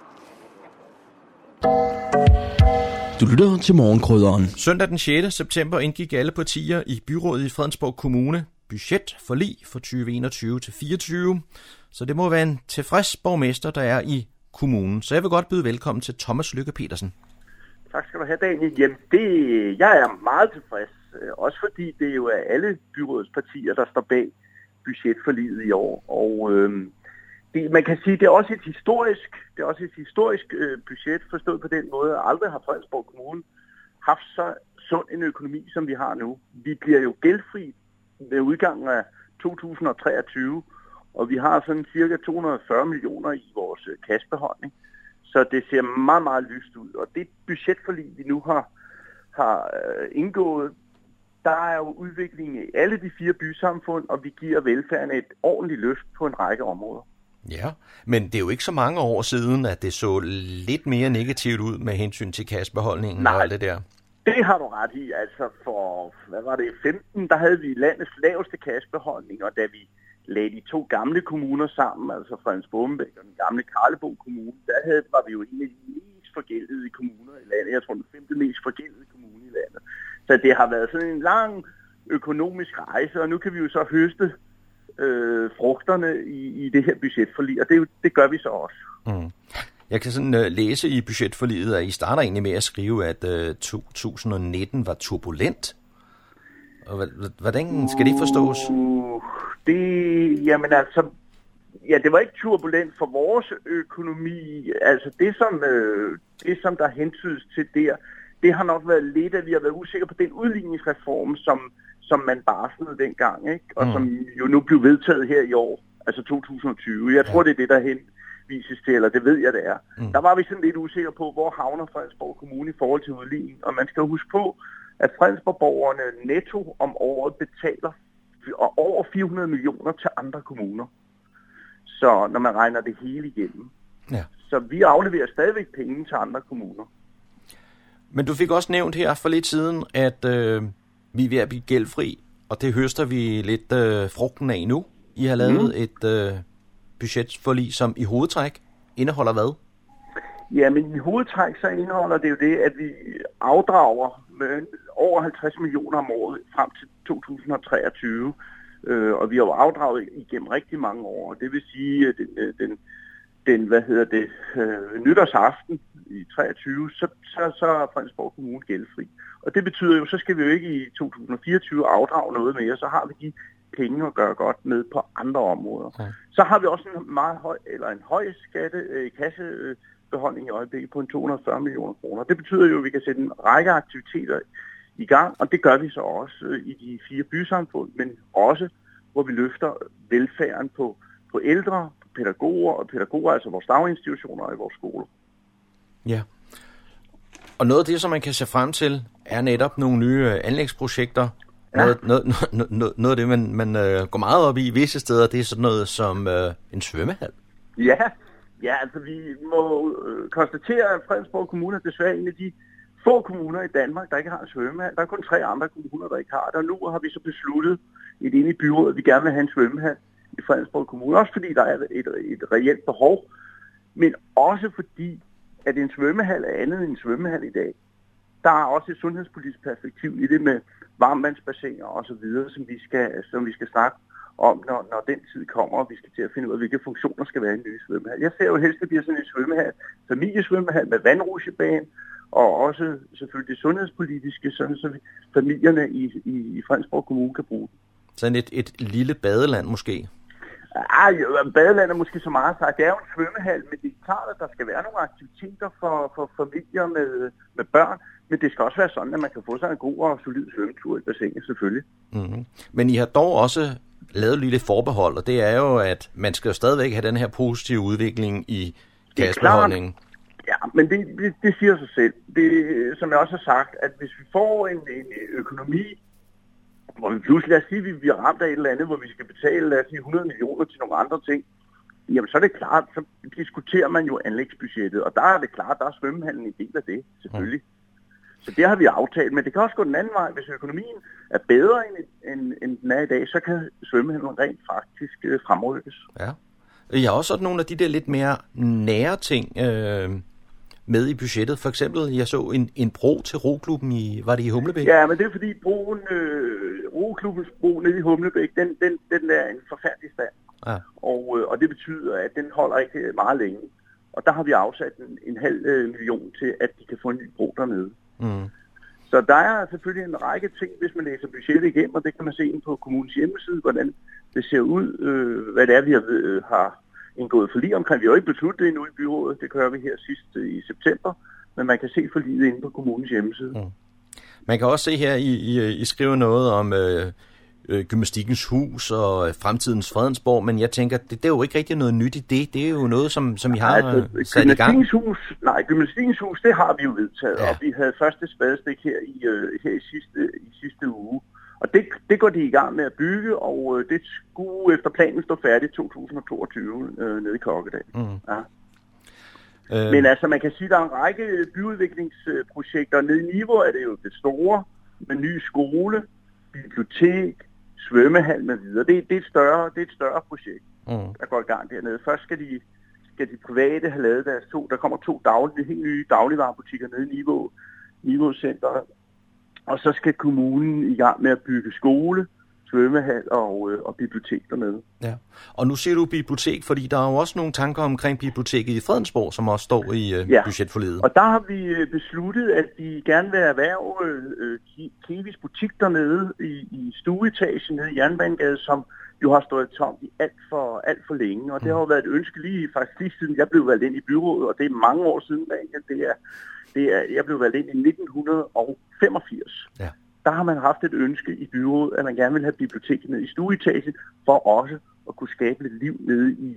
Speaker 4: Du lytter til morgenkrydderen.
Speaker 13: Søndag den 6. september indgik alle partier i byrådet i Fredensborg Kommune budget for lige for 2021 til 24. Så det må være en tilfreds borgmester, der er i kommunen. Så jeg vil godt byde velkommen til Thomas Lykke Petersen.
Speaker 14: Tak skal du have, Daniel. Jamen, det, jeg er meget tilfreds. Øh, også fordi det jo er alle byrådets partier, der står bag budgetforliget i år. Og øh, det, man kan sige, det er også et historisk, det er også et historisk øh, budget, forstået på den måde, at aldrig har Fredensborg Kommune haft så sund en økonomi, som vi har nu. Vi bliver jo gældfri ved udgangen af 2023, og vi har sådan cirka 240 millioner i vores øh, kassebeholdning. Så det ser meget, meget lyst ud. Og det budgetforlig, vi nu har, har øh, indgået, der er jo udvikling i alle de fire bysamfund, og vi giver velfærden et ordentligt løft på en række områder.
Speaker 13: Ja, men det er jo ikke så mange år siden, at det så lidt mere negativt ud med hensyn til kassebeholdningen
Speaker 14: Nej,
Speaker 13: og alt det der.
Speaker 14: det har du ret i. Altså for, hvad var det, 15, der havde vi landets laveste kassebeholdning, og da vi lagde de to gamle kommuner sammen, altså Frans Bombæk og den gamle Karlebo Kommune, der havde, var vi jo en af de mest forgældede kommuner i landet. Jeg tror, den femte mest forgældede kommune i landet. Så det har været sådan en lang økonomisk rejse, og nu kan vi jo så høste øh, frugterne i, i det her budgetforlig, og det, det gør vi så også.
Speaker 13: Mm. Jeg kan sådan uh, læse i budgetforliget, at I starter egentlig med at skrive, at uh, øh, 2019 var turbulent. Og hvordan skal det forstås?
Speaker 14: Uh, det, jamen altså, ja, det var ikke turbulent for vores økonomi. Altså det, som, øh, det, som der hentydes til der, det har nok været lidt, at vi har været usikre på den udligningsreform, som, som man barslede dengang, ikke? og mm. som jo nu blev vedtaget her i år, altså 2020. Jeg tror, ja. det er det, der hen, henvises til, eller det ved jeg, det er. Mm. Der var vi sådan lidt usikre på, hvor havner Fredensborg Kommune i forhold til udligning. Og man skal huske på, at Fredensborg-borgerne netto om året betaler over 400 millioner til andre kommuner. Så når man regner det hele igennem.
Speaker 13: Ja.
Speaker 14: Så vi afleverer stadigvæk penge til andre kommuner.
Speaker 13: Men du fik også nævnt her for lidt siden, at øh, vi er ved at blive gældfri, og det høster vi lidt øh, frugten af nu. I har lavet mm. et øh, budgetforlig, som i hovedtræk indeholder hvad?
Speaker 14: Ja, men i hovedtræk så indeholder det jo det, at vi afdrager med over 50 millioner om året frem til 2023. Øh, og vi har jo afdraget igennem rigtig mange år. Det vil sige, at den, øh, den, den hvad hedder det, øh, nytårsaften i 23, så, så, så er Fredensborg Kommune gældfri. Og det betyder jo, så skal vi jo ikke i 2024 afdrage noget mere, så har vi de penge at gøre godt med på andre områder. Ja. Så har vi også en meget høj, eller en høj skatte, øh, kassebeholdning i øjeblikket på en 240 millioner kroner. Det betyder jo, at vi kan sætte en række aktiviteter i gang, og det gør vi så også øh, i de fire bysamfund, men også hvor vi løfter velfærden på, på ældre, pædagoger, og pædagoger, altså vores daginstitutioner og i vores skoler.
Speaker 13: Ja. Og noget af det, som man kan se frem til, er netop nogle nye øh, anlægsprojekter. Ja. Noget, noget, noget, noget, noget af det, man, man uh, går meget op i visse steder, det er sådan noget som uh, en svømmehal.
Speaker 14: Ja, ja, altså vi må uh, konstatere, at Fredensborg Kommune er desværre en af de få kommuner i Danmark, der ikke har en svømmehal. Der er kun tre andre kommuner, der ikke har det, og nu har vi så besluttet et inde i byrådet, at vi gerne vil have en svømmehal i Fredensborg Kommune. Også fordi der er et, et, reelt behov, men også fordi, at en svømmehal er andet end en svømmehal i dag. Der er også et sundhedspolitisk perspektiv i det med varmvandsbassiner og så videre, som vi skal, som vi skal snakke om, når, når den tid kommer, og vi skal til at finde ud af, hvilke funktioner skal være i en ny svømmehal. Jeg ser jo helst, at det bliver sådan en svømmehal, familiesvømmehal med vandrusjebane, og også selvfølgelig det sundhedspolitiske, sådan så familierne i, i, i Fredensborg Kommune kan bruge det.
Speaker 13: Sådan et, et lille badeland måske?
Speaker 14: Ej, badeland er måske så meget sagt. Det er jo en svømmehal, men det er klart, at der skal være nogle aktiviteter for, for familier med, med børn. Men det skal også være sådan, at man kan få sig en god og solid svømmetur i bassinet, selvfølgelig.
Speaker 13: Mm-hmm. Men I har dog også lavet lille forbehold, og det er jo, at man skal jo stadigvæk have den her positive udvikling i gasbeholdningen.
Speaker 14: Ja, men det, det, det siger sig selv. Det, som jeg også har sagt, at hvis vi får en, en økonomi, hvor vi pludselig, lad os sige, at vi bliver ramt af et eller andet, hvor vi skal betale, lad os sige, 100 millioner til nogle andre ting, jamen så er det klart, så diskuterer man jo anlægsbudgettet, og der er det klart, der er svømmehallen en del af det, selvfølgelig. Mm. Så det har vi aftalt, men det kan også gå den anden vej. Hvis økonomien er bedre, end, end, end den er i dag, så kan svømmehallen rent faktisk øh, fremrykkes.
Speaker 13: Ja. Jeg har også sådan nogle af de der lidt mere nære ting, øh, med i budgettet. For eksempel, jeg så en, en bro til roklubben i, var det i Humlebæk?
Speaker 14: Ja, men det er fordi broen, øh, roklubbens bro nede i Humlebæk, den, den, den er en forfærdelig stand.
Speaker 13: Ja.
Speaker 14: Og, øh, og det betyder, at den holder ikke meget længe. Og der har vi afsat en, en halv øh, million til, at de kan få en ny bro dernede.
Speaker 13: Mm.
Speaker 14: Så der er selvfølgelig en række ting, hvis man læser budgettet igennem, og det kan man se ind på kommunens hjemmeside, hvordan det ser ud, øh, hvad det er, vi har, øh, har indgået forlig omkring. Vi har jo ikke besluttet det endnu i byrådet, det kører vi her sidst øh, i september, men man kan se forliget inde på kommunens hjemmeside. Mm.
Speaker 13: Man kan også se her, I, I, I skriver noget om øh, øh, gymnastikkens hus og fremtidens Fredensborg, men jeg tænker, det, det er jo ikke rigtig noget nyt i det. Det er jo noget, som, som I har ja, altså, øh, sat i gang.
Speaker 14: Hus, nej, gymnastikkens hus, det har vi jo vedtaget, ja. og vi havde første spadestik her i, øh, her i sidste, i sidste uge. Og det, det går de i gang med at bygge, og øh, det skulle efter planen stå færdigt 2022 øh, nede i Kokkedal.
Speaker 13: Mm.
Speaker 14: Ja. Øh. Men altså, man kan sige, at der er en række byudviklingsprojekter. Nede i Niveau er det jo det store, med ny skole, bibliotek, svømmehal med videre. Det, det, er et større, det er et større projekt,
Speaker 13: mm.
Speaker 14: der går i gang dernede. Først skal de, skal de private have lavet deres to, der kommer to daglige, helt nye dagligvarerbutikker nede i Niveau, Niveau Center, og så skal kommunen i gang med at bygge skole, svømmehal og, øh, og bibliotek dernede.
Speaker 13: Ja. Og nu siger du bibliotek, fordi der er jo også nogle tanker omkring biblioteket i Fredensborg, som også står i øh, ja. budgetforledet.
Speaker 14: og der har vi øh, besluttet, at vi gerne vil erhverve øh, Kiwis butik dernede i, i stueetagen nede i Jernbanegade, som jo har stået tomt i alt for, alt for længe. Og det har jo været et ønske lige, faktisk lige siden jeg blev valgt ind i byrådet, og det er mange år siden, Daniel. Det er, det er, jeg blev valgt ind i 1985.
Speaker 13: Ja.
Speaker 14: Der har man haft et ønske i byrådet, at man gerne vil have biblioteket ned i stueetagen, for også at kunne skabe lidt liv nede i,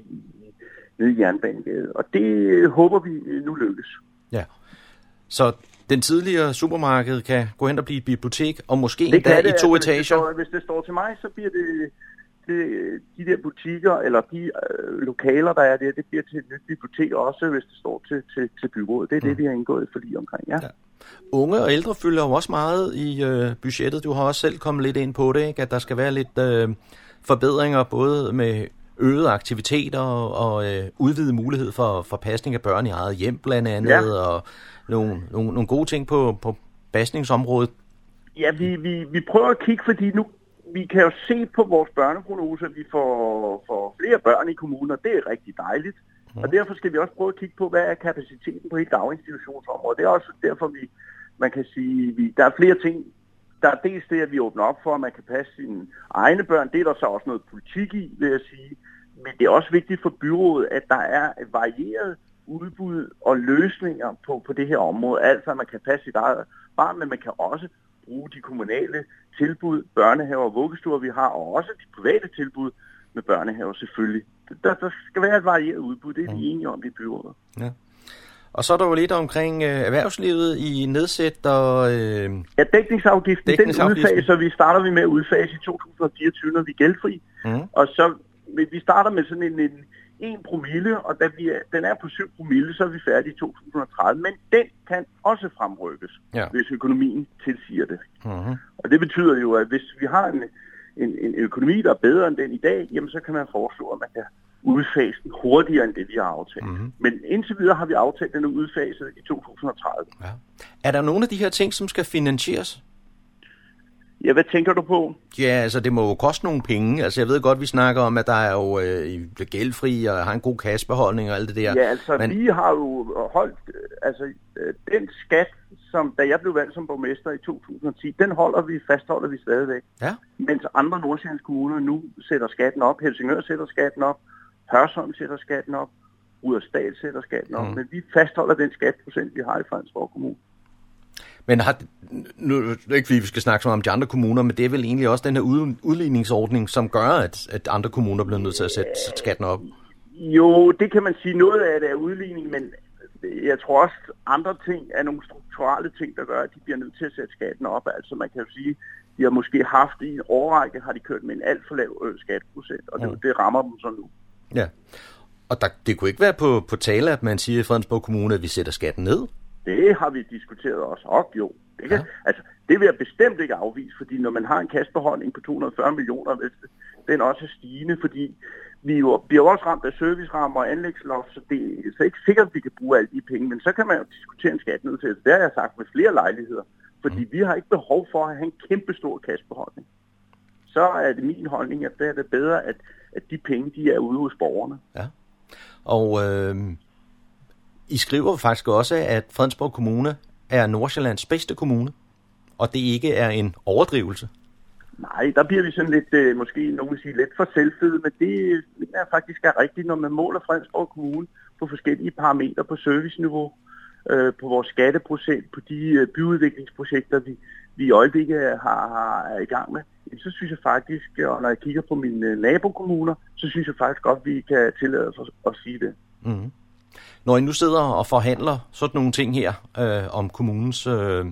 Speaker 14: nede i Jernbanegade. Og det håber vi nu lykkes.
Speaker 13: Ja. Så den tidligere supermarked kan gå hen og blive et bibliotek, og måske
Speaker 14: Det
Speaker 13: endda i
Speaker 14: det,
Speaker 13: to
Speaker 14: altså, hvis det
Speaker 13: etager.
Speaker 14: står- Hvis det står til mig, så bliver det, det de der butikker, eller de øh, lokaler, der er der, det bliver til et nyt bibliotek også, hvis det står til, til, til byrådet. Det er mm. det, vi har indgået for lige omkring, ja. ja.
Speaker 13: Unge og ældre fylder jo også meget i øh, budgettet. Du har også selv kommet lidt ind på det, ikke? at der skal være lidt øh, forbedringer, både med øgede aktiviteter og øh, udvidet mulighed for, for pasning af børn i eget hjem blandt andet,
Speaker 14: Ja.
Speaker 13: og nogle, nogle, nogle gode ting på, på pasningsområdet.
Speaker 14: Ja, vi, vi, vi prøver at kigge, fordi nu vi kan jo se på vores børneprognose, at vi får, får flere børn i kommunen, og det er rigtig dejligt. Og derfor skal vi også prøve at kigge på, hvad er kapaciteten på hele daginstitutionsområdet. Det er også derfor, vi, man kan sige, vi, der er flere ting. Der er dels det, at vi åbner op for, at man kan passe sine egne børn. Det er der så også noget politik i, vil jeg sige. Men det er også vigtigt for byrådet, at der er et varieret udbud og løsninger på, på det her område. Altså, at man kan passe sit eget barn, men man kan også bruge de kommunale tilbud, børnehaver og vuggestuer, vi har, og også de private tilbud med børnehaver selvfølgelig. Der, der skal være et varieret udbud, det er vi enige om i byrådet.
Speaker 13: Ja. Og så er der jo lidt omkring øh, erhvervslivet i nedsætter... Øh,
Speaker 14: Ja, dækningsafgiften, den
Speaker 13: Dækningsafgiften.
Speaker 14: udfaser vi, starter vi med at udfase i 2024, når vi er gældfri.
Speaker 13: mm.
Speaker 14: Og så, vi vi starter med sådan en, en 1 promille, og da vi er, den er på 7 promille, så er vi færdige i 2030. Men den kan også fremrykkes,
Speaker 13: Ja.
Speaker 14: hvis økonomien tilsiger det.
Speaker 13: Mm-hmm.
Speaker 14: Og det betyder jo, at hvis vi har en, en, en økonomi, der er bedre end den i dag, jamen så kan man foreslå, at man kan udfase den hurtigere end det, vi har aftalt.
Speaker 13: Mhm.
Speaker 14: Mm-hmm. Men indtil videre har vi aftalt, den udfaset i 2030.
Speaker 13: Er der nogle af de her ting, som skal finansieres?
Speaker 14: Ja, hvad tænker du på?
Speaker 13: Ja, altså det må jo koste nogle penge. Altså jeg ved godt, vi snakker om, at der er jo øh, gældfri og har en god kassebeholdning og alt det der.
Speaker 14: Ja, altså
Speaker 13: Men,
Speaker 14: vi har jo holdt, øh, altså øh, den skat, som da jeg blev valgt som borgmester i 2010, den holder vi, fastholder vi stadigvæk.
Speaker 13: Ja.
Speaker 14: Mens andre Nordsjællands kommuner nu sætter skatten op, Helsingør sætter skatten op, Hørsholm sætter skatten op, Rudersdal sætter skatten op,
Speaker 13: mm.
Speaker 14: men vi fastholder den skatprocent, vi har i Fredensborg Kommune.
Speaker 13: Men har, nu er det ikke fordi, vi skal snakke så meget om de andre kommuner, men det er vel egentlig også den her ud, udligningsordning, som gør, at, at andre kommuner bliver nødt til at sætte skatten op.
Speaker 14: Jo, det kan man sige. Noget af det er udligning, men jeg tror også, andre ting er nogle strukturelle ting, der gør, at de bliver nødt til at sætte skatten op. Altså man kan jo sige, de har måske haft i en årrække, har de kørt med en alt for lav øh, skatteprocent, og det,
Speaker 13: Mm.
Speaker 14: det rammer dem så nu.
Speaker 13: Ja. Og der, det kunne ikke være på, på tale, at man siger i Fredensborg Kommune, at vi sætter skatten ned.
Speaker 14: Det har vi diskuteret også. Og jo, det, kan, ja. altså, det vil jeg bestemt ikke afvise, fordi når man har en kassebeholdning på 240 millioner, hvis den også er stigende, fordi vi jo, bliver jo også ramt af servicerammer og anlægsloft, så det er så ikke sikkert, at vi kan bruge alle de penge, men så kan man jo diskutere en skattenedsættelse. Det har jeg sagt med flere lejligheder, fordi mm. vi har ikke behov for at have en kæmpe stor kassebeholdning. Så er det min holdning, at det er det bedre, at, at de penge, de er ude hos borgerne.
Speaker 13: Ja. Og øh, I skriver faktisk også, at Fredensborg Kommune er Nordsjællands bedste kommune, og det ikke er en overdrivelse.
Speaker 14: Nej, der bliver vi sådan lidt, øh, måske nogen vil sige, lidt for selvfede, men det mener jeg faktisk er rigtigt, når man måler Fredensborg Kommune på forskellige parametre på serviceniveau, øh, på vores skatteprocent, på de øh, byudviklingsprojekter, vi, vi i øjeblikket har, har, er i gang med, jamen, så synes jeg faktisk, og når jeg kigger på mine øh, nabokommuner, så synes jeg faktisk godt, vi kan tillade os at, at sige det.
Speaker 13: Mm. Når I nu sidder og forhandler sådan nogle ting her øh, om kommunens øh,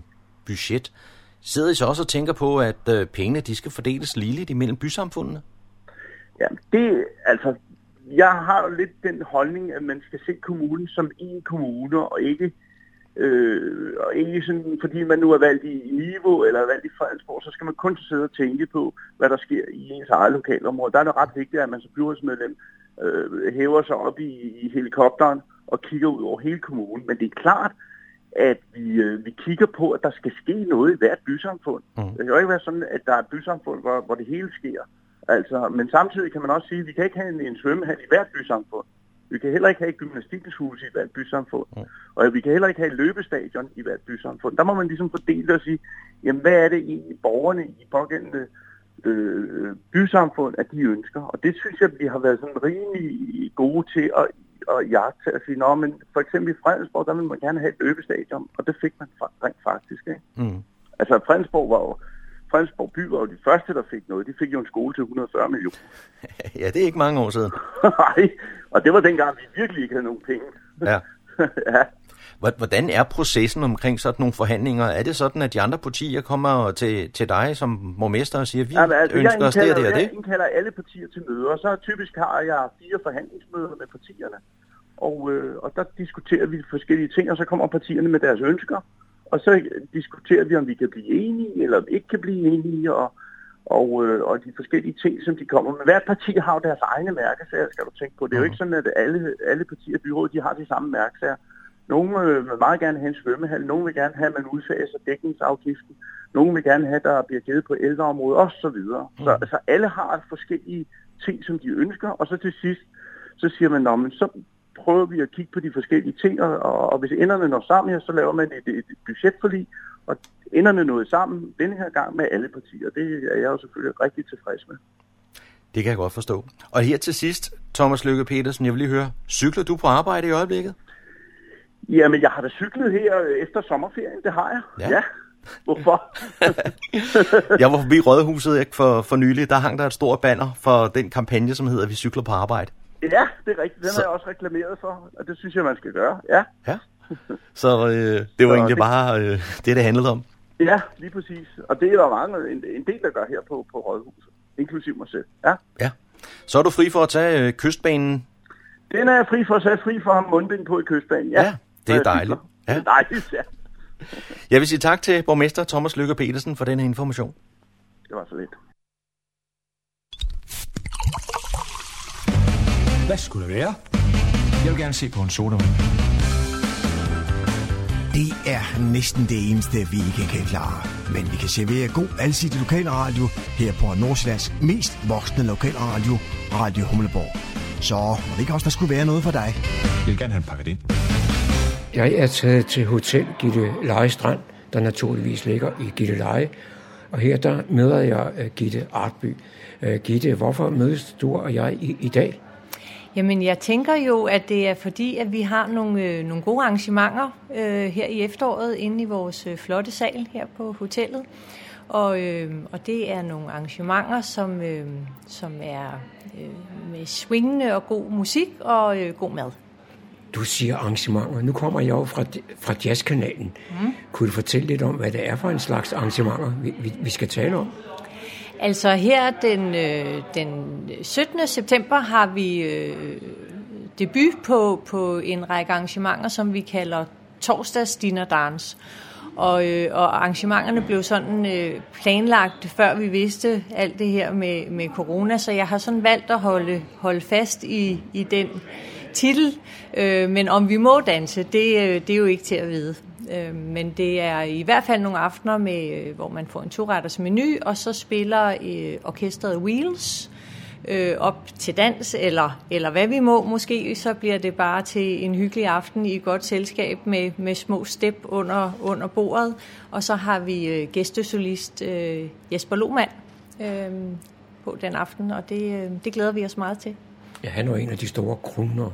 Speaker 13: budget, sidder I så også og tænker på, at øh, pengene de skal fordeles ligeligt imellem bysamfundene?
Speaker 14: Ja, det, altså, jeg har jo lidt den holdning, at man skal se kommunen som en kommune, og ikke, øh, og ikke sådan, fordi man nu er valgt i Niveau eller er valgt i Fredensborg, så skal man kun sidde og tænke på, hvad der sker i ens eget lokalområde. Der er det ret vigtigt, at man som byrådsmedlem øh, hæver sig op i, i helikopteren og kigger ud over hele kommunen. Men det er klart, at vi, øh, vi kigger på, at der skal ske noget i hvert bysamfund. Mm. Det kan jo ikke være sådan, at der er et bysamfund, hvor, hvor det hele sker. Altså, men samtidig kan man også sige, at vi kan ikke have en, en svømmehal i hvert bysamfund. Vi kan heller ikke have et gymnastikkeshus i hvert bysamfund. Mm. Og vi kan heller ikke have et løbestadion i hvert bysamfund. Der må man ligesom fordele det og sige, jamen hvad er det egentlig borgerne i pågældende øh, bysamfund, at de ønsker. Og det synes jeg, vi har været sådan rimelig gode til at, at jagte at sige, Nå, men for eksempel i Fredensborg, der vil man gerne have et løbestadion, og det fik man rent faktisk. Ikke?
Speaker 13: Mm.
Speaker 14: Altså Fredensborg var jo Fredensborg by var jo de første, der fik noget. De fik jo en skole til 140 millioner.
Speaker 13: Ja, det er ikke mange år siden.
Speaker 14: Nej, og det var dengang, vi virkelig ikke havde nogen penge.
Speaker 13: Ja.
Speaker 14: ja.
Speaker 13: Hvor- Hvordan er processen omkring sådan nogle forhandlinger? Er det sådan, at de andre partier kommer til, til dig som borgmester og siger, vi
Speaker 14: Jamen, altså,
Speaker 13: ønsker os det og det og
Speaker 14: indkalder-
Speaker 13: det?
Speaker 14: Jeg indkalder alle partier til møder, og så typisk har jeg fire forhandlingsmøder med partierne. Og, øh, og der diskuterer vi forskellige ting, og så kommer partierne med deres ønsker. Og så diskuterer vi, om vi kan blive enige, eller om vi ikke kan blive enige, og, og, øh, og de forskellige ting, som de kommer med. Hvert parti har jo deres egne mærkesager, skal du tænke på. Det er jo ikke sådan, at alle, alle partier i byrådet, de har de samme mærkesager. Nogle vil meget gerne have en svømmehal, nogle vil gerne have, at man udfaser dækningsafgiften, nogle vil gerne have, at der bliver givet på ældreområdet, og så videre. Så altså, alle har forskellige ting, som de ønsker, og så til sidst, så siger man, Nå, men så prøver vi at kigge på de forskellige ting, og, og, hvis enderne når sammen, ja, så laver man et, et budgetforlig, og enderne nåede sammen denne her gang med alle partier. Det er jeg jo selvfølgelig rigtig tilfreds med.
Speaker 13: Det kan jeg godt forstå. Og her til sidst, Thomas Lykke Petersen, jeg vil lige høre, cykler du på arbejde i øjeblikket?
Speaker 14: Jamen, jeg har da cyklet her øh, efter sommerferien, det har jeg.
Speaker 13: Ja.
Speaker 14: ja. Hvorfor?
Speaker 13: Jeg var forbi Rådhuset ikke, for, for nylig, der hang der et stort banner for den kampagne, som hedder Vi cykler på arbejde.
Speaker 14: Ja, det er rigtigt. Den
Speaker 13: Så-
Speaker 14: har jeg også reklameret for, og det synes jeg, man skal gøre. Ja,
Speaker 13: Ja. Så øh, det var
Speaker 14: Så
Speaker 13: egentlig
Speaker 14: det-
Speaker 13: bare øh, det, det handlede om.
Speaker 14: ja lige præcis. Og det er der mange, en, en del, der gør her på, på Rådhuset, inklusiv mig selv. Ja.
Speaker 13: Ja. Så er du fri for at tage øh, kystbanen.
Speaker 14: Den er jeg fri for, så er jeg fri for at have mundbind på i kystbanen. Ja,
Speaker 13: Ja, det er dejligt. Ja.
Speaker 14: Det er dejligt, ja.
Speaker 13: Jeg vil sige tak til borgmester Thomas Lykke Petersen for den her information.
Speaker 14: Det var så lidt.
Speaker 15: Hvad skulle det være? Jeg vil gerne se på en sodavand.
Speaker 3: Det er næsten det eneste, vi ikke kan klare. Men vi kan servere god alsidig lokalradio her på Nordsjællands mest voksne lokalradio, Radio Humleborg. Så må det ikke også, der skulle være noget for dig?
Speaker 15: Jeg vil gerne have en pakket ind.
Speaker 5: Jeg er taget til Hotel Gitte Leje Strand, der naturligvis ligger i Gitte Leje. Og her der møder jeg øh, Gitte Artby. Øh, Gitte, hvorfor mødes du og jeg i, i dag?
Speaker 16: Jamen, jeg tænker jo, at det er fordi, at vi har nogle, øh, nogle gode arrangementer øh, her i efteråret inde i vores øh, flotte sal her på hotellet. Og, øh, og det er nogle arrangementer, som, øh, som er øh, med swingende og god musik og øh, god mad.
Speaker 5: Du siger arrangementer. Nu kommer jeg jo fra, fra Jazzkanalen. Mm. Kunne du fortælle lidt om, hvad det er for en slags arrangementer, vi, vi, vi skal tale om?
Speaker 16: Altså her den, øh, den 17. september har vi øh, debut på, på en række arrangementer, som vi kalder torsdags dinner dance. Og, øh, og arrangementerne blev sådan øh, planlagt, før vi vidste alt det her med, med corona, så jeg har sådan valgt at holde, holde fast i, i den titel. Øh, men om vi må danse, det, øh, det er jo ikke til at vide. Øh, men det er i hvert fald nogle aftener, med, øh, hvor man får en toretters menu, og så spiller øh, orkestret Wheels øh, op til dans, eller, eller hvad vi må. Måske så bliver det bare til en hyggelig aften i et godt selskab med, med små step under, under bordet. Og så har vi øh, gæstesolist øh, Jesper Lohmann øh, på den aften, og det, øh, det glæder vi os meget til.
Speaker 5: Ja, han er en af de store kroner.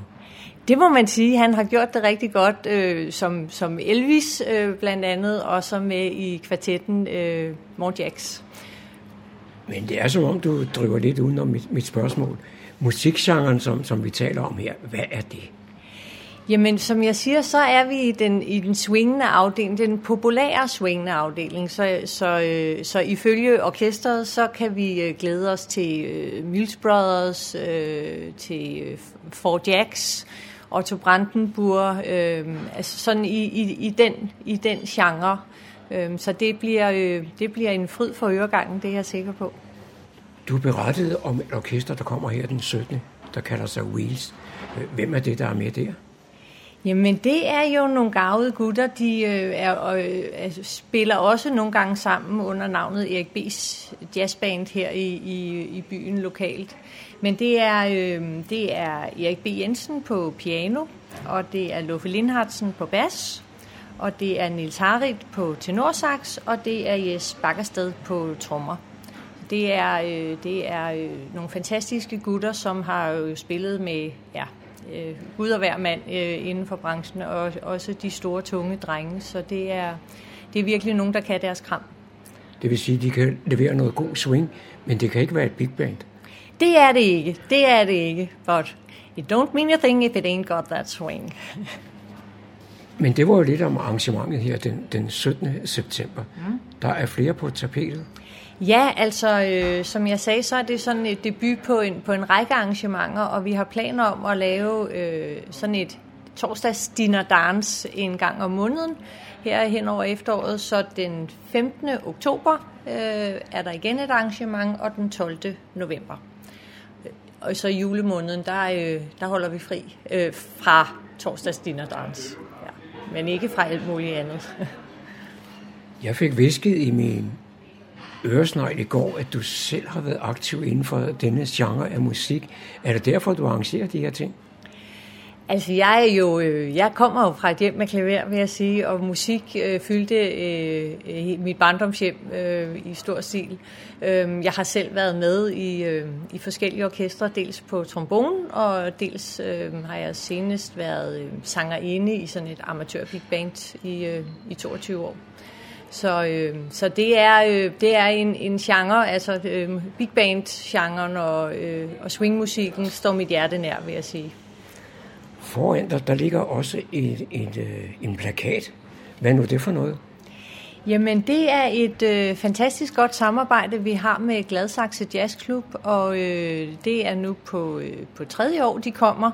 Speaker 16: Det må man sige. Han har gjort det rigtig godt, øh, som, som Elvis øh, blandt andet, og så med i kvartetten øh, More Jacks.
Speaker 5: Men det er som om, du driver lidt udenom mit, mit spørgsmål. Musikgenren, som, som vi taler om her, hvad er det?
Speaker 16: Jamen, som jeg siger, så er vi i den, i den swingende afdeling, den populære swingende afdeling. Så, så, øh, så ifølge orkestret, så kan vi øh, glæde os til øh, Mills Brothers, øh, til øh, Four Jacks, Otto Brandenburg, øh, altså sådan i, i, i, den, i den genre. Øh, så det bliver, øh, det bliver en fryd for øregangen, det er jeg sikker på.
Speaker 5: Du berettede om et orkester, der kommer her den 17., der kalder sig Wheels. Øh, hvem er det, der er med der?
Speaker 16: Jamen, det er jo nogle gavede gutter. De øh, er, øh, altså, spiller også nogle gange sammen under navnet Erik B's jazzband her i, i, i byen lokalt. Men det er, øh, det er Erik B. Jensen på piano, og det er Luffe Lindhartsen på bas, og det er Nils Harit på tenorsax, og det er Jes Bakkersted på trommer. Det er, øh, det er øh, nogle fantastiske gutter, som har jo spillet med ja, øh, Gud og hver mand øh, inden for branchen, og også de store, tunge drenge. Så det er, det er virkelig nogen, der kan deres kram.
Speaker 5: Det vil sige, at de kan levere noget god swing, men det kan ikke være et big band.
Speaker 16: Det er det ikke. Det er det ikke. But it don't mean a thing if it ain't got that swing.
Speaker 5: Men det var jo lidt om arrangementet her den, den 17. september.
Speaker 16: Mm.
Speaker 5: Der er flere på tapetet.
Speaker 16: Ja, altså øh, som jeg sagde, så er det sådan et debut på en, på en række arrangementer, og vi har planer om at lave øh, sådan et torsdags dinner dance en gang om måneden her hen over efteråret. Så den 15. oktober øh, er der igen et arrangement, og den 12. november. Øh, og så i julemåneden, der, øh, der holder vi fri øh, fra torsdags dinner dance. Ja. Men ikke fra alt muligt andet.
Speaker 5: Jeg fik visket i min øresnegl i går, at du selv har været aktiv inden for denne genre af musik. Er det derfor, du arrangerer de her ting?
Speaker 16: Altså jeg er jo, øh, jeg kommer jo fra et hjem med klaver, vil jeg sige, og musik øh, fyldte øh, mit barndomshjem øh, i stor stil. Øh, jeg har selv været med i, øh, i forskellige orkestre, dels på trombone, og dels øh, har jeg senest været øh, sangerinde i sådan et amatør big band i, øh, i 22 år. Så, øh, så det er, øh, det er en, en genre, altså øh, big band-genren og, øh, og swingmusikken står mit hjerte nær, vil jeg sige.
Speaker 5: Foran dig, der ligger også et, et, øh, en plakat. Hvad er nu det for noget?
Speaker 16: Jamen, det er et øh, fantastisk godt samarbejde, vi har med Gladsaxe Jazzklub, og øh, det er nu på, øh, på tredje år, de kommer.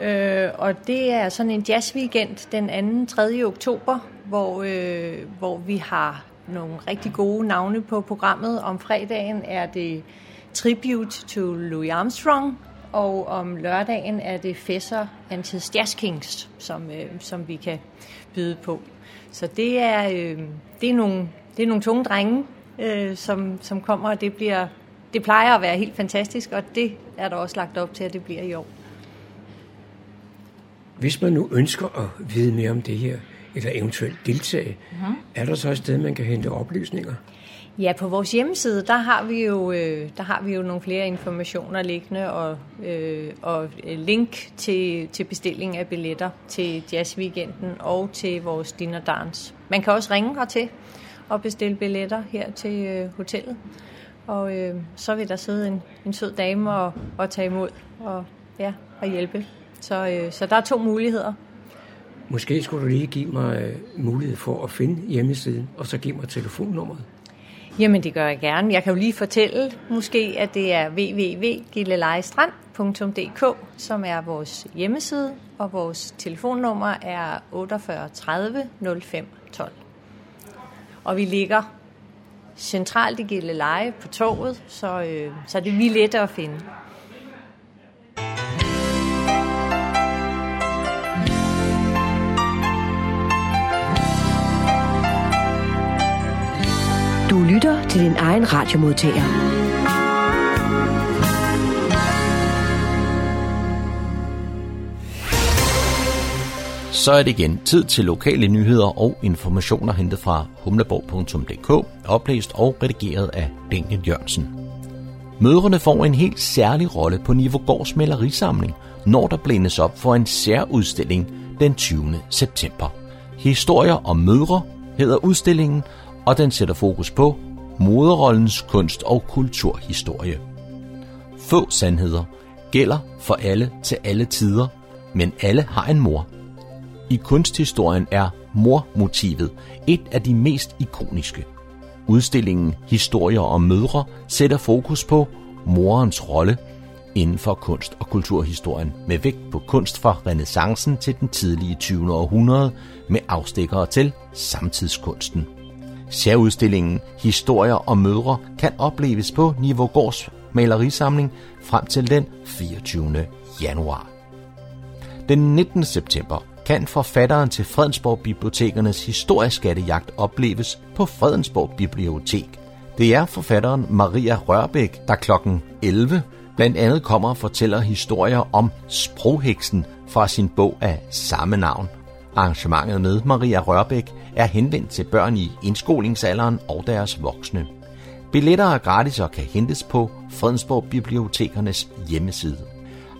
Speaker 16: Øh, og det er sådan en jazzweekend den 2. 3. oktober, hvor, øh, hvor vi har nogle rigtig gode navne på programmet. Om fredagen er det Tribute to Louis Armstrong, og om lørdagen er det Fesser Antis Jazz Kings, som, øh, som vi kan byde på. Så det er, øh, det er, nogle, det er nogle tunge drenge, øh, som, som kommer, og det, bliver, det plejer at være helt fantastisk, og det er der også lagt op til, at det bliver i år.
Speaker 5: Hvis man nu ønsker at vide mere om det her, eller eventuelt deltage, mm-hmm. er der så et sted, man kan hente oplysninger?
Speaker 16: Ja, på vores hjemmeside, der har vi jo, øh, der har vi jo nogle flere informationer liggende og, øh, og link til, til bestilling af billetter til Jazzweekenden og til vores dinner dance. Man kan også ringe hertil og bestille billetter her til øh, hotellet. Og øh, så vil der sidde en, en sød dame og, og tage imod og, ja, og hjælpe. Så, øh, så der er to muligheder.
Speaker 5: Måske skulle du lige give mig øh, mulighed for at finde hjemmesiden, og så give mig telefonnummeret.
Speaker 16: Jamen, det gør jeg gerne. Jeg kan jo lige fortælle måske, at det er www.gillelejestrand.dk, som er vores hjemmeside, og vores telefonnummer er 48 30 05 12. Og vi ligger centralt i Gilleleje på toget, så, øh, så det er vi let at finde.
Speaker 2: Til din egen radiomodtager.
Speaker 13: Så er det igen tid til lokale nyheder og informationer hentet fra humleborg.dk, oplæst og redigeret af Daniel Jørgensen. Mødrene får en helt særlig rolle på Nivogårds malerisamling, når der blændes op for en særudstilling den 20. september. Historier om mødre hedder udstillingen, og den sætter fokus på moderrollens kunst- og kulturhistorie. Få sandheder gælder for alle til alle tider, men alle har en mor. I kunsthistorien er mormotivet et af de mest ikoniske. Udstillingen Historier om mødre sætter fokus på morens rolle inden for kunst- og kulturhistorien med vægt på kunst fra renaissancen til den tidlige 20. århundrede med afstikkere til samtidskunsten. Særudstillingen Historier om mødre kan opleves på Nivogårds malerisamling frem til den 24. januar. Den 19. september kan forfatteren til Fredensborg Bibliotekernes historieskattejagt opleves på Fredensborg Bibliotek. Det er forfatteren Maria Rørbæk, der kl. 11 blandt andet kommer og fortæller historier om sprogheksen fra sin bog af samme navn. Arrangementet med Maria Rørbæk er henvendt til børn i indskolingsalderen og deres voksne. Billetter er gratis og kan hentes på Fredensborg Bibliotekernes hjemmeside.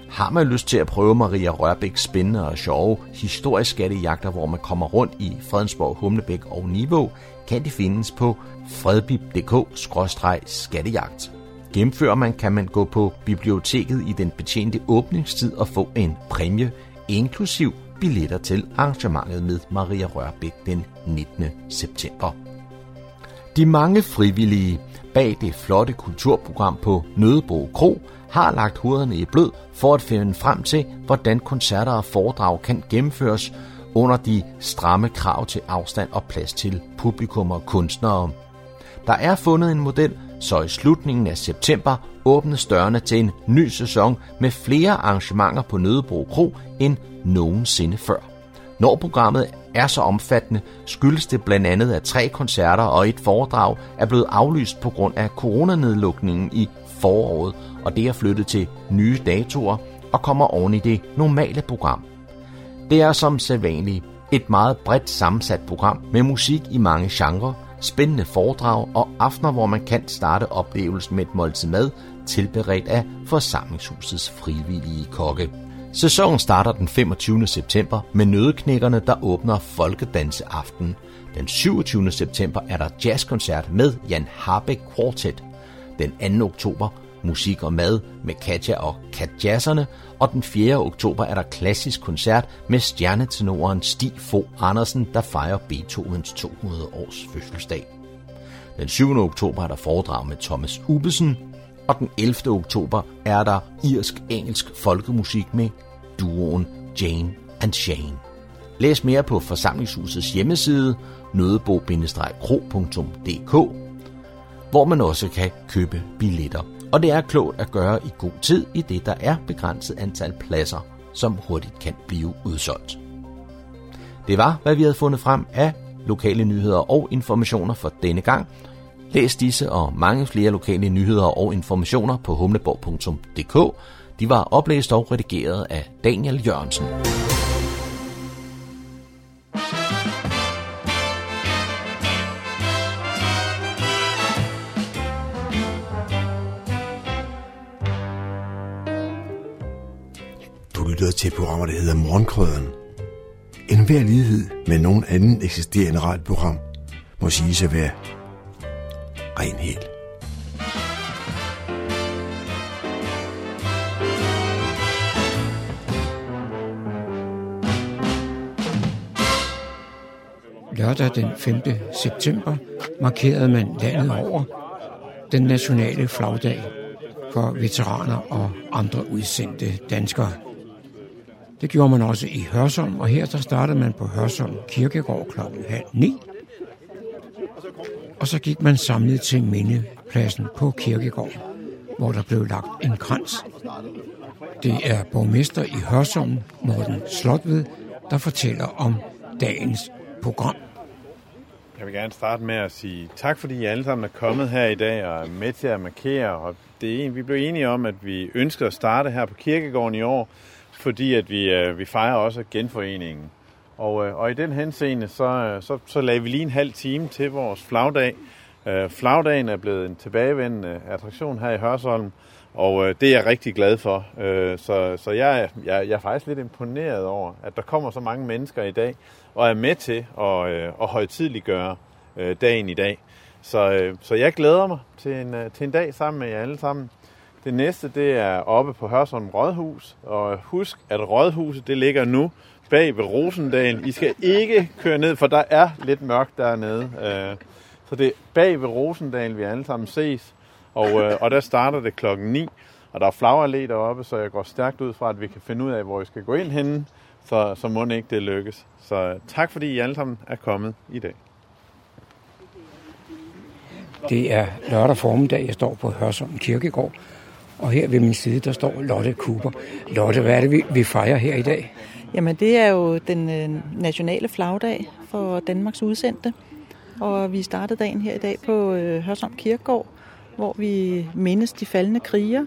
Speaker 13: Har man lyst til at prøve Maria Rørbæks spændende og sjove historisk skattejagter, hvor man kommer rundt i Fredensborg, Humlebæk og Niveau, kan de findes på fredbib.dk-skattejagt. Gennemfører man, kan man gå på biblioteket i den betjente åbningstid og få en præmie, inklusiv billetter til arrangementet med Maria Rørbæk den 19. september. De mange frivillige bag det flotte kulturprogram på Nødebro Kro har lagt hovederne i blød for at finde frem til, hvordan koncerter og foredrag kan gennemføres under de stramme krav til afstand og plads til publikum og kunstnere. Der er fundet en model, så i slutningen af september åbnes dørene til en ny sæson med flere arrangementer på Nødebro Kro end nogensinde før. Når programmet er så omfattende, skyldes det blandt andet, at tre koncerter og et foredrag er blevet aflyst på grund af coronanedlukningen i foråret, og det er flyttet til nye datoer og kommer oven i det normale program. Det er som sædvanligt et meget bredt sammensat program med musik i mange genrer, spændende foredrag og aftener, hvor man kan starte oplevelsen med et måltid mad, tilberedt af forsamlingshusets frivillige kokke. Sæsonen starter den 25. september med Nødeknækkerne, der åbner Folkedanseaften. Den 27. september er der jazzkoncert med Jan Harbeck Quartet. Den 2. oktober musik og mad med Katja og Katjasserne, og den 4. oktober er der klassisk koncert med stjernetenoren Stig Fo Andersen, der fejrer Beethovens 200 års fødselsdag. Den 7. oktober er der foredrag med Thomas Ubesen, og den 11. oktober er der irsk-engelsk folkemusik med duoen Jane and Shane. Læs mere på forsamlingshusets hjemmeside nødebo-kro.dk, hvor man også kan købe billetter. Og det er klogt at gøre i god tid, i det der er begrænset antal pladser, som hurtigt kan blive udsolgt. Det var, hvad vi havde fundet frem af lokale nyheder og informationer for denne gang. Læs disse og mange flere lokale nyheder og informationer på humleborg.dk. De var oplæst og redigeret af Daniel Jørgensen.
Speaker 3: Lytter til programmer, der hedder Morgenkrøderen. En hver lighed med nogen anden eksisterende radioprogram må sige at være ren helt.
Speaker 5: Lørdag den 5. september markerede man landet over den nationale flagdag for veteraner og andre udsendte danskere. Det gjorde man også i Hørsholm, og her der startede man på Hørsholm Kirkegård kl. halv ni. Og så gik man samlet til mindepladsen på Kirkegård, hvor der blev lagt en krans. Det er borgmester i Hørsholm, Morten Slotved, der fortæller om dagens program.
Speaker 17: Jeg vil gerne starte med at sige tak, fordi I alle sammen er kommet her i dag og er med til at markere. Og det er, vi blev enige om, at vi ønsker at starte her på Kirkegården i år, fordi at vi, øh, vi fejrer også genforeningen. Og, øh, og i den henseende, så, øh, så, så lagde vi lige en halv time til vores flagdag. Øh, flagdagen er blevet en tilbagevendende attraktion her i Hørsholm, og øh, det er jeg rigtig glad for. Så, så jeg, jeg, jeg er faktisk lidt imponeret over, at der kommer så mange mennesker i dag, og er med til at, at højtidliggøre dagen i dag. Så, så jeg glæder mig til en, til en dag sammen med jer alle sammen. Det næste, det er oppe på Hørsholm Rådhus, og husk, at Rådhuset, det ligger nu bag ved Rosendalen. I skal ikke køre ned, for der er lidt mørkt dernede. Øh, så det er bag ved Rosendalen, vi alle sammen ses, og, øh, og der starter det klokken 9, og der er flagerallé deroppe, så jeg går stærkt ud fra, at vi kan finde ud af, hvor I skal gå ind henne, så, så må det ikke det lykkes. Så øh, tak fordi I alle sammen er kommet i dag.
Speaker 5: Det er lørdag formiddag, jeg står på Hørsholm Kirkegård, og her ved min side, der står Lotte Cooper. Lotte, hvad er det, vi, vi fejrer her i dag?
Speaker 18: Jamen, det er jo den øh, nationale flagdag for Danmarks udsendte. Og vi startede dagen her i dag på øh, Hørsholm Kirkegård, hvor vi mindes de faldende kriger,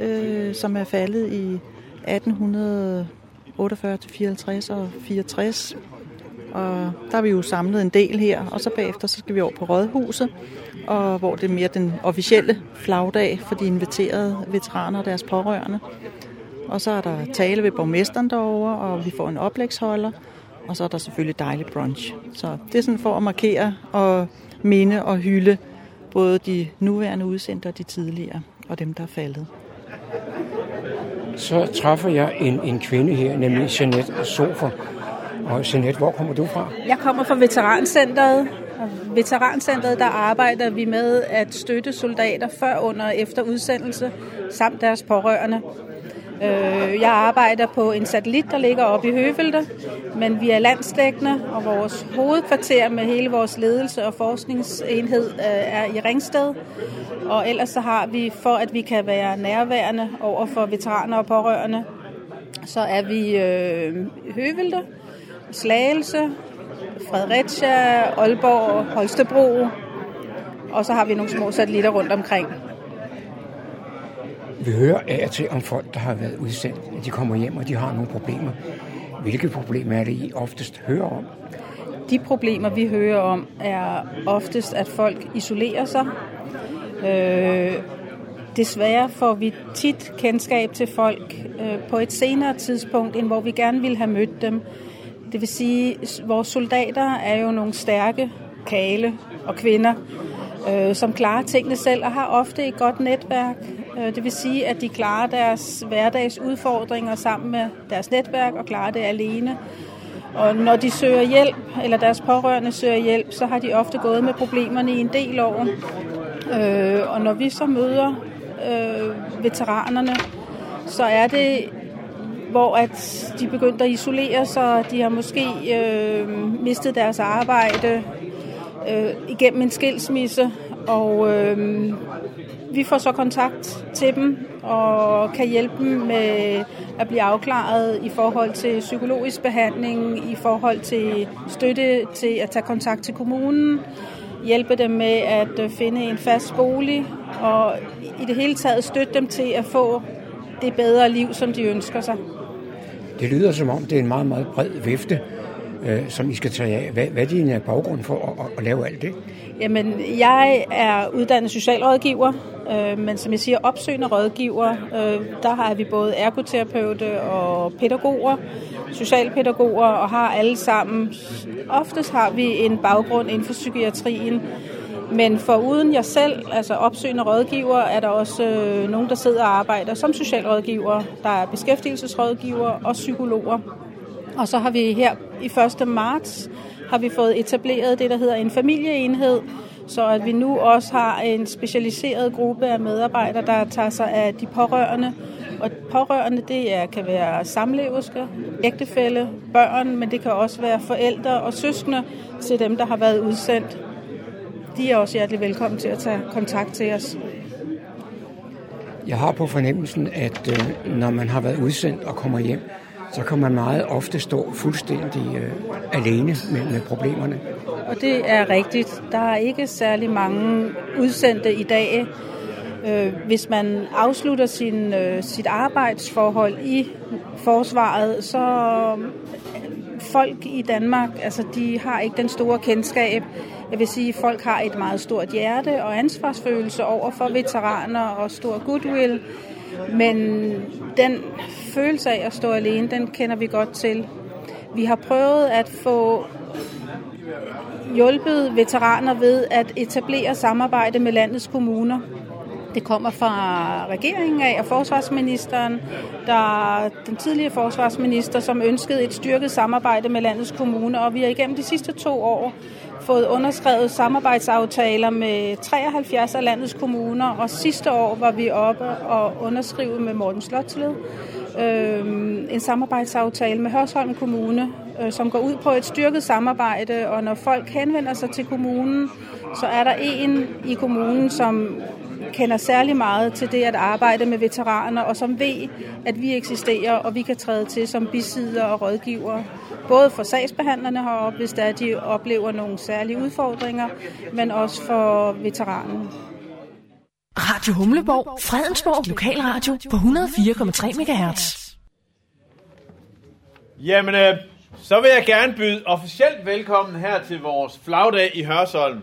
Speaker 18: øh, som er faldet i 1848 til 54 og 64. Og der er vi jo samlet en del her, og så bagefter så skal vi over på Rådhuset, og hvor det er mere den officielle flagdag for de inviterede veteraner og deres pårørende. og så er der tale ved borgmesteren derovre, og vi får en oplægsholder, og så er der selvfølgelig dejlig brunch. Så det er sådan for at markere og minde og hylde både de nuværende udsendte og de tidligere, og dem, der er faldet.
Speaker 5: Så træffer jeg en, en kvinde her, nemlig Jeanette Sofer. Og Jeanette, hvor kommer du fra?
Speaker 19: Jeg kommer fra Veterancenteret. Veterancenteret, der arbejder vi med at støtte soldater før, under og efter udsendelse, samt deres pårørende. Øh, jeg arbejder på en satellit, der ligger oppe i Høvelte, men vi er landstækkende, og vores hovedkvarter med hele vores ledelse og forskningsenhed øh, er i Ringsted. Og ellers så har vi, for at vi kan være nærværende over for veteraner og pårørende, så er vi øh, Høvelte, Slagelse, Fredericia, Aalborg, Holstebro, og så har vi nogle små satellitter rundt omkring.
Speaker 5: Vi hører af og til om folk, der har været udsendt, at de kommer hjem, og de har nogle problemer. Hvilke problemer er det, I oftest hører om?
Speaker 19: De problemer, vi hører om, er oftest, at folk isolerer sig. Øh, desværre får vi tit kendskab til folk øh, på et senere tidspunkt, end hvor vi gerne ville have mødt dem. Det vil sige, at vores soldater er jo nogle stærke kale og kvinder, øh, som klarer tingene selv og har ofte et godt netværk. Øh, det vil sige, at de klarer deres hverdags udfordringer sammen med deres netværk og klarer det alene. Og når de søger hjælp, eller deres pårørende søger hjælp, så har de ofte gået med problemerne i en del år. Øh, og når vi så møder øh, veteranerne, så er det hvor at de begyndte at isolere sig, de har måske øh, mistet deres arbejde øh, igennem en skilsmisse, og øh, vi får så kontakt til dem og kan hjælpe dem med at blive afklaret i forhold til psykologisk behandling, i forhold til støtte til at tage kontakt til kommunen, hjælpe dem med at finde en fast bolig og i det hele taget støtte dem til at få det bedre liv, som de ønsker sig.
Speaker 5: Det lyder som om, det er en meget, meget bred vifte, øh, som I skal tage af. Hvad, hvad er din øh, baggrund for at, at, at lave alt det?
Speaker 19: Jamen, jeg er uddannet socialrådgiver, øh, men som jeg siger, opsøgende rådgiver. Øh, der har vi både ergoterapeuter og pædagoger, socialpædagoger, og har alle sammen. Oftest har vi en baggrund inden for psykiatrien, men for uden jeg selv, altså opsøgende rådgiver, er der også øh, nogen, der sidder og arbejder som socialrådgiver. Der er beskæftigelsesrådgiver og psykologer. Og så har vi her i 1. marts har vi fået etableret det, der hedder en familieenhed, så at vi nu også har en specialiseret gruppe af medarbejdere, der tager sig af de pårørende. Og pårørende, det er, kan være samleverske, ægtefælle, børn, men det kan også være forældre og søskende til dem, der har været udsendt. De er også hjertelig velkommen til at tage kontakt til os.
Speaker 5: Jeg har på fornemmelsen, at øh, når man har været udsendt og kommer hjem, så kan man meget ofte stå fuldstændig øh, alene med, med problemerne.
Speaker 19: Og det er rigtigt. Der er ikke særlig mange udsendte i dag. Øh, hvis man afslutter sin, øh, sit arbejdsforhold i forsvaret, så folk i Danmark, altså de har ikke den store kendskab. Jeg vil sige, at folk har et meget stort hjerte og ansvarsfølelse over for veteraner og stor goodwill. Men den følelse af at stå alene, den kender vi godt til. Vi har prøvet at få hjulpet veteraner ved at etablere samarbejde med landets kommuner. Det kommer fra regeringen af og forsvarsministeren, der den tidligere forsvarsminister, som ønskede et styrket samarbejde med landets kommuner, og vi har igennem de sidste to år fået underskrevet samarbejdsaftaler med 73 af landets kommuner, og sidste år var vi oppe og underskrive med Morten Slotsled øh, en samarbejdsaftale med Hørsholm Kommune, øh, som går ud på et styrket samarbejde, og når folk henvender sig til kommunen, så er der en i kommunen, som kender særlig meget til det at arbejde med veteraner, og som ved, at vi eksisterer, og vi kan træde til som bisider og rådgiver. Både for sagsbehandlerne heroppe, hvis der de oplever nogle særlige udfordringer, men også for veteranen.
Speaker 20: Radio Humleborg, Fredensborg Lokalradio på 104,3 MHz.
Speaker 17: Jamen, øh, så vil jeg gerne byde officielt velkommen her til vores flagdag i Hørsholm.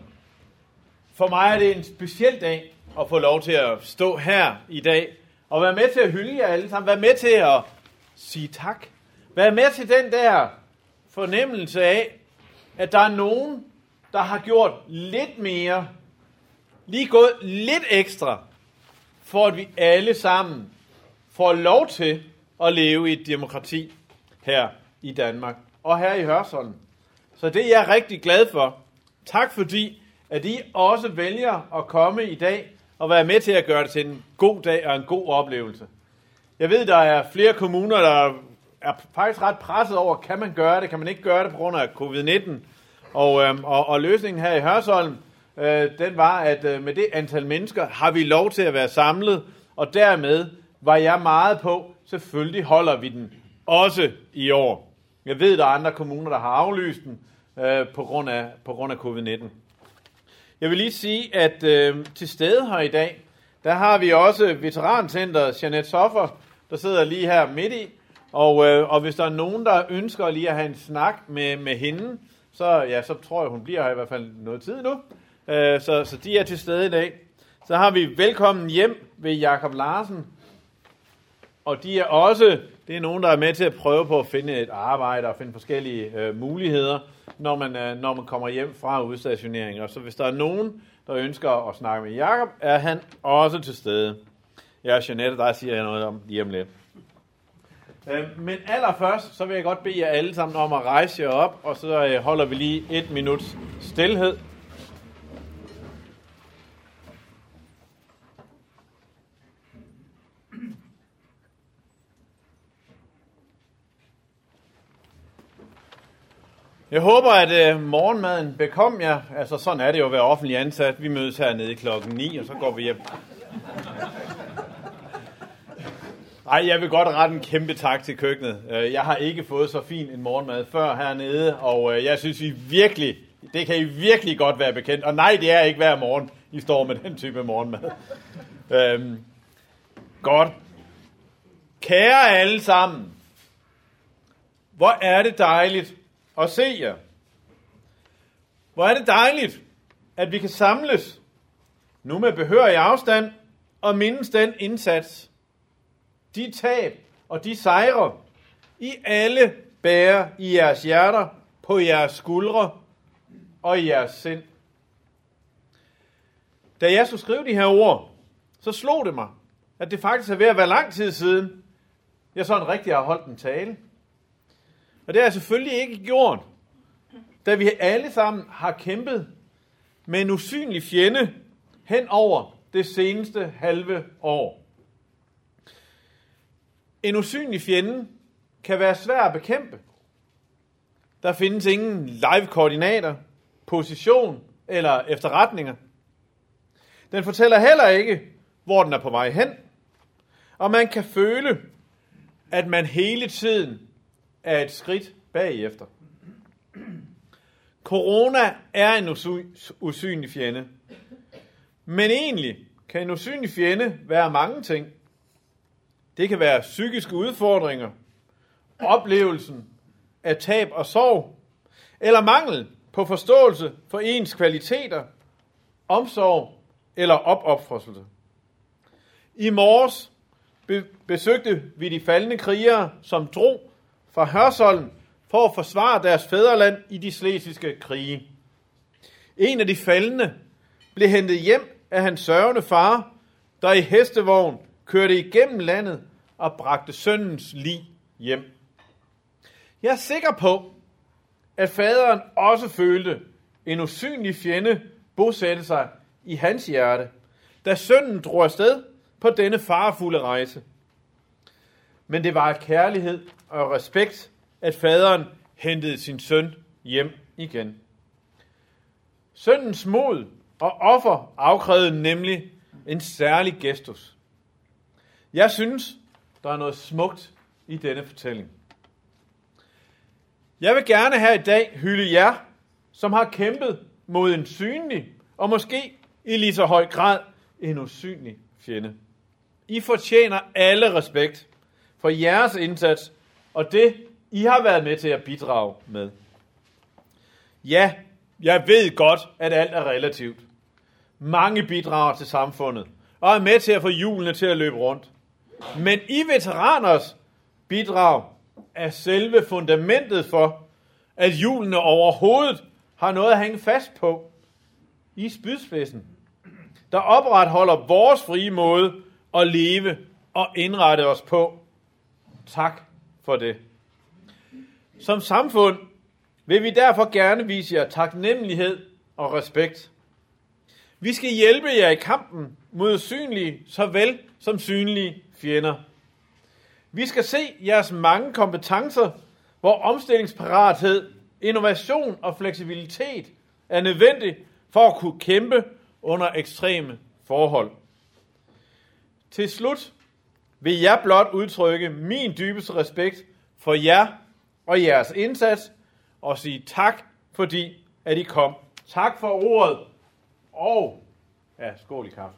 Speaker 17: For mig er det en speciel dag at få lov til at stå her i dag Og være med til at hylde jer alle sammen. Være med til at sige tak. Være med til den der fornemmelse af, at der er nogen, der har gjort lidt mere, lige gået lidt ekstra, for at vi alle sammen får lov til at leve i et demokrati her i Danmark og her i Hørsholm. Så det er jeg rigtig glad for. Tak fordi, at I også vælger at komme i dag og være med til at gøre det til en god dag og en god oplevelse. Jeg ved, der er flere kommuner, der er faktisk ret presset over, kan man gøre det, kan man ikke gøre det på grund af covid-19. Og, øhm, og, og løsningen her i Hørsholm, øh, den var, at øh, med det antal mennesker har vi lov til at være samlet, og dermed var jeg meget på, selvfølgelig holder vi den også i år. Jeg ved, der er andre kommuner, der har aflyst den øh, på grund af, på grund af covid-19. Jeg vil lige sige, at øh, til stede her i dag, der har vi også veterancenteret Jeanette Soffer, der sidder lige her midt i. Og, øh, og hvis der er nogen, der ønsker lige at have en snak med, med hende, så, ja, så tror jeg, hun bliver her i hvert fald noget tid nu. Øh, så, så de er til stede i dag. Så har vi velkommen hjem ved Jakob Larsen. Og de er også, det er nogen, der er med til at prøve på at finde et arbejde og finde forskellige øh, muligheder, når man, øh, når man kommer hjem fra udstationering. Og så hvis der er nogen, der ønsker at snakke med Jakob, er han også til stede. Jeg er Jeanette, der siger jeg noget om lige om lidt. Øh, men allerførst, så vil jeg godt bede jer alle sammen om at rejse jer op, og så øh, holder vi lige et minuts stillhed. Jeg håber, at øh, morgenmaden bekom jer. Altså, sådan er det jo at være offentlig ansat. Vi mødes hernede klokken 9, og så går vi hjem. Ej, jeg vil godt rette en kæmpe tak til køkkenet. Øh, jeg har ikke fået så fin en morgenmad før hernede, og øh, jeg synes, I virkelig, det kan I virkelig godt være bekendt. Og nej, det er ikke hver morgen, I står med den type morgenmad. øhm, godt. Kære alle sammen, hvor er det dejligt og se jer. Hvor er det dejligt, at vi kan samles, nu med behørig afstand, og mindes den indsats, de tab og de sejre, I alle bærer i jeres hjerter, på jeres skuldre og i jeres sind. Da jeg så skrev de her ord, så slog det mig, at det faktisk er ved at være lang tid siden, jeg sådan rigtig har holdt en tale. Og det har jeg selvfølgelig ikke gjort, da vi alle sammen har kæmpet med en usynlig fjende hen over det seneste halve år. En usynlig fjende kan være svær at bekæmpe. Der findes ingen live-koordinater, position eller efterretninger. Den fortæller heller ikke, hvor den er på vej hen. Og man kan føle, at man hele tiden er et skridt bagefter. Corona er en usynlig fjende. Men egentlig kan en usynlig fjende være mange ting. Det kan være psykiske udfordringer, oplevelsen af tab og sorg, eller mangel på forståelse for ens kvaliteter, omsorg eller opopfrelse. I morges besøgte vi de faldende krigere, som drog fra Hørsholm for at forsvare deres fædreland i de slesiske krige. En af de faldende blev hentet hjem af hans sørgende far, der i hestevogn kørte igennem landet og bragte sønnens lig hjem. Jeg er sikker på, at faderen også følte en usynlig fjende bosætte sig i hans hjerte, da sønnen drog afsted på denne farefulde rejse. Men det var af kærlighed og respekt, at faderen hentede sin søn hjem igen. Søndens mod og offer afkrævede nemlig en særlig gestus. Jeg synes, der er noget smukt i denne fortælling. Jeg vil gerne her i dag hylde jer, som har kæmpet mod en synlig, og måske i lige så høj grad en usynlig fjende. I fortjener alle respekt for jeres indsats, og det, I har været med til at bidrage med. Ja, jeg ved godt, at alt er relativt. Mange bidrager til samfundet, og er med til at få hjulene til at løbe rundt. Men I veteraners bidrag er selve fundamentet for, at hjulene overhovedet har noget at hænge fast på. I spydspidsen, der opretholder vores frie måde at leve og indrette os på. Tak for det. Som samfund vil vi derfor gerne vise jer taknemmelighed og respekt. Vi skal hjælpe jer i kampen mod synlige såvel som synlige fjender. Vi skal se jeres mange kompetencer, hvor omstillingsparathed, innovation og fleksibilitet er nødvendig for at kunne kæmpe under ekstreme forhold. Til slut vil jeg blot udtrykke min dybeste respekt for jer og jeres indsats, og sige tak, fordi at I kom. Tak for ordet, og ja, skål i kaffe.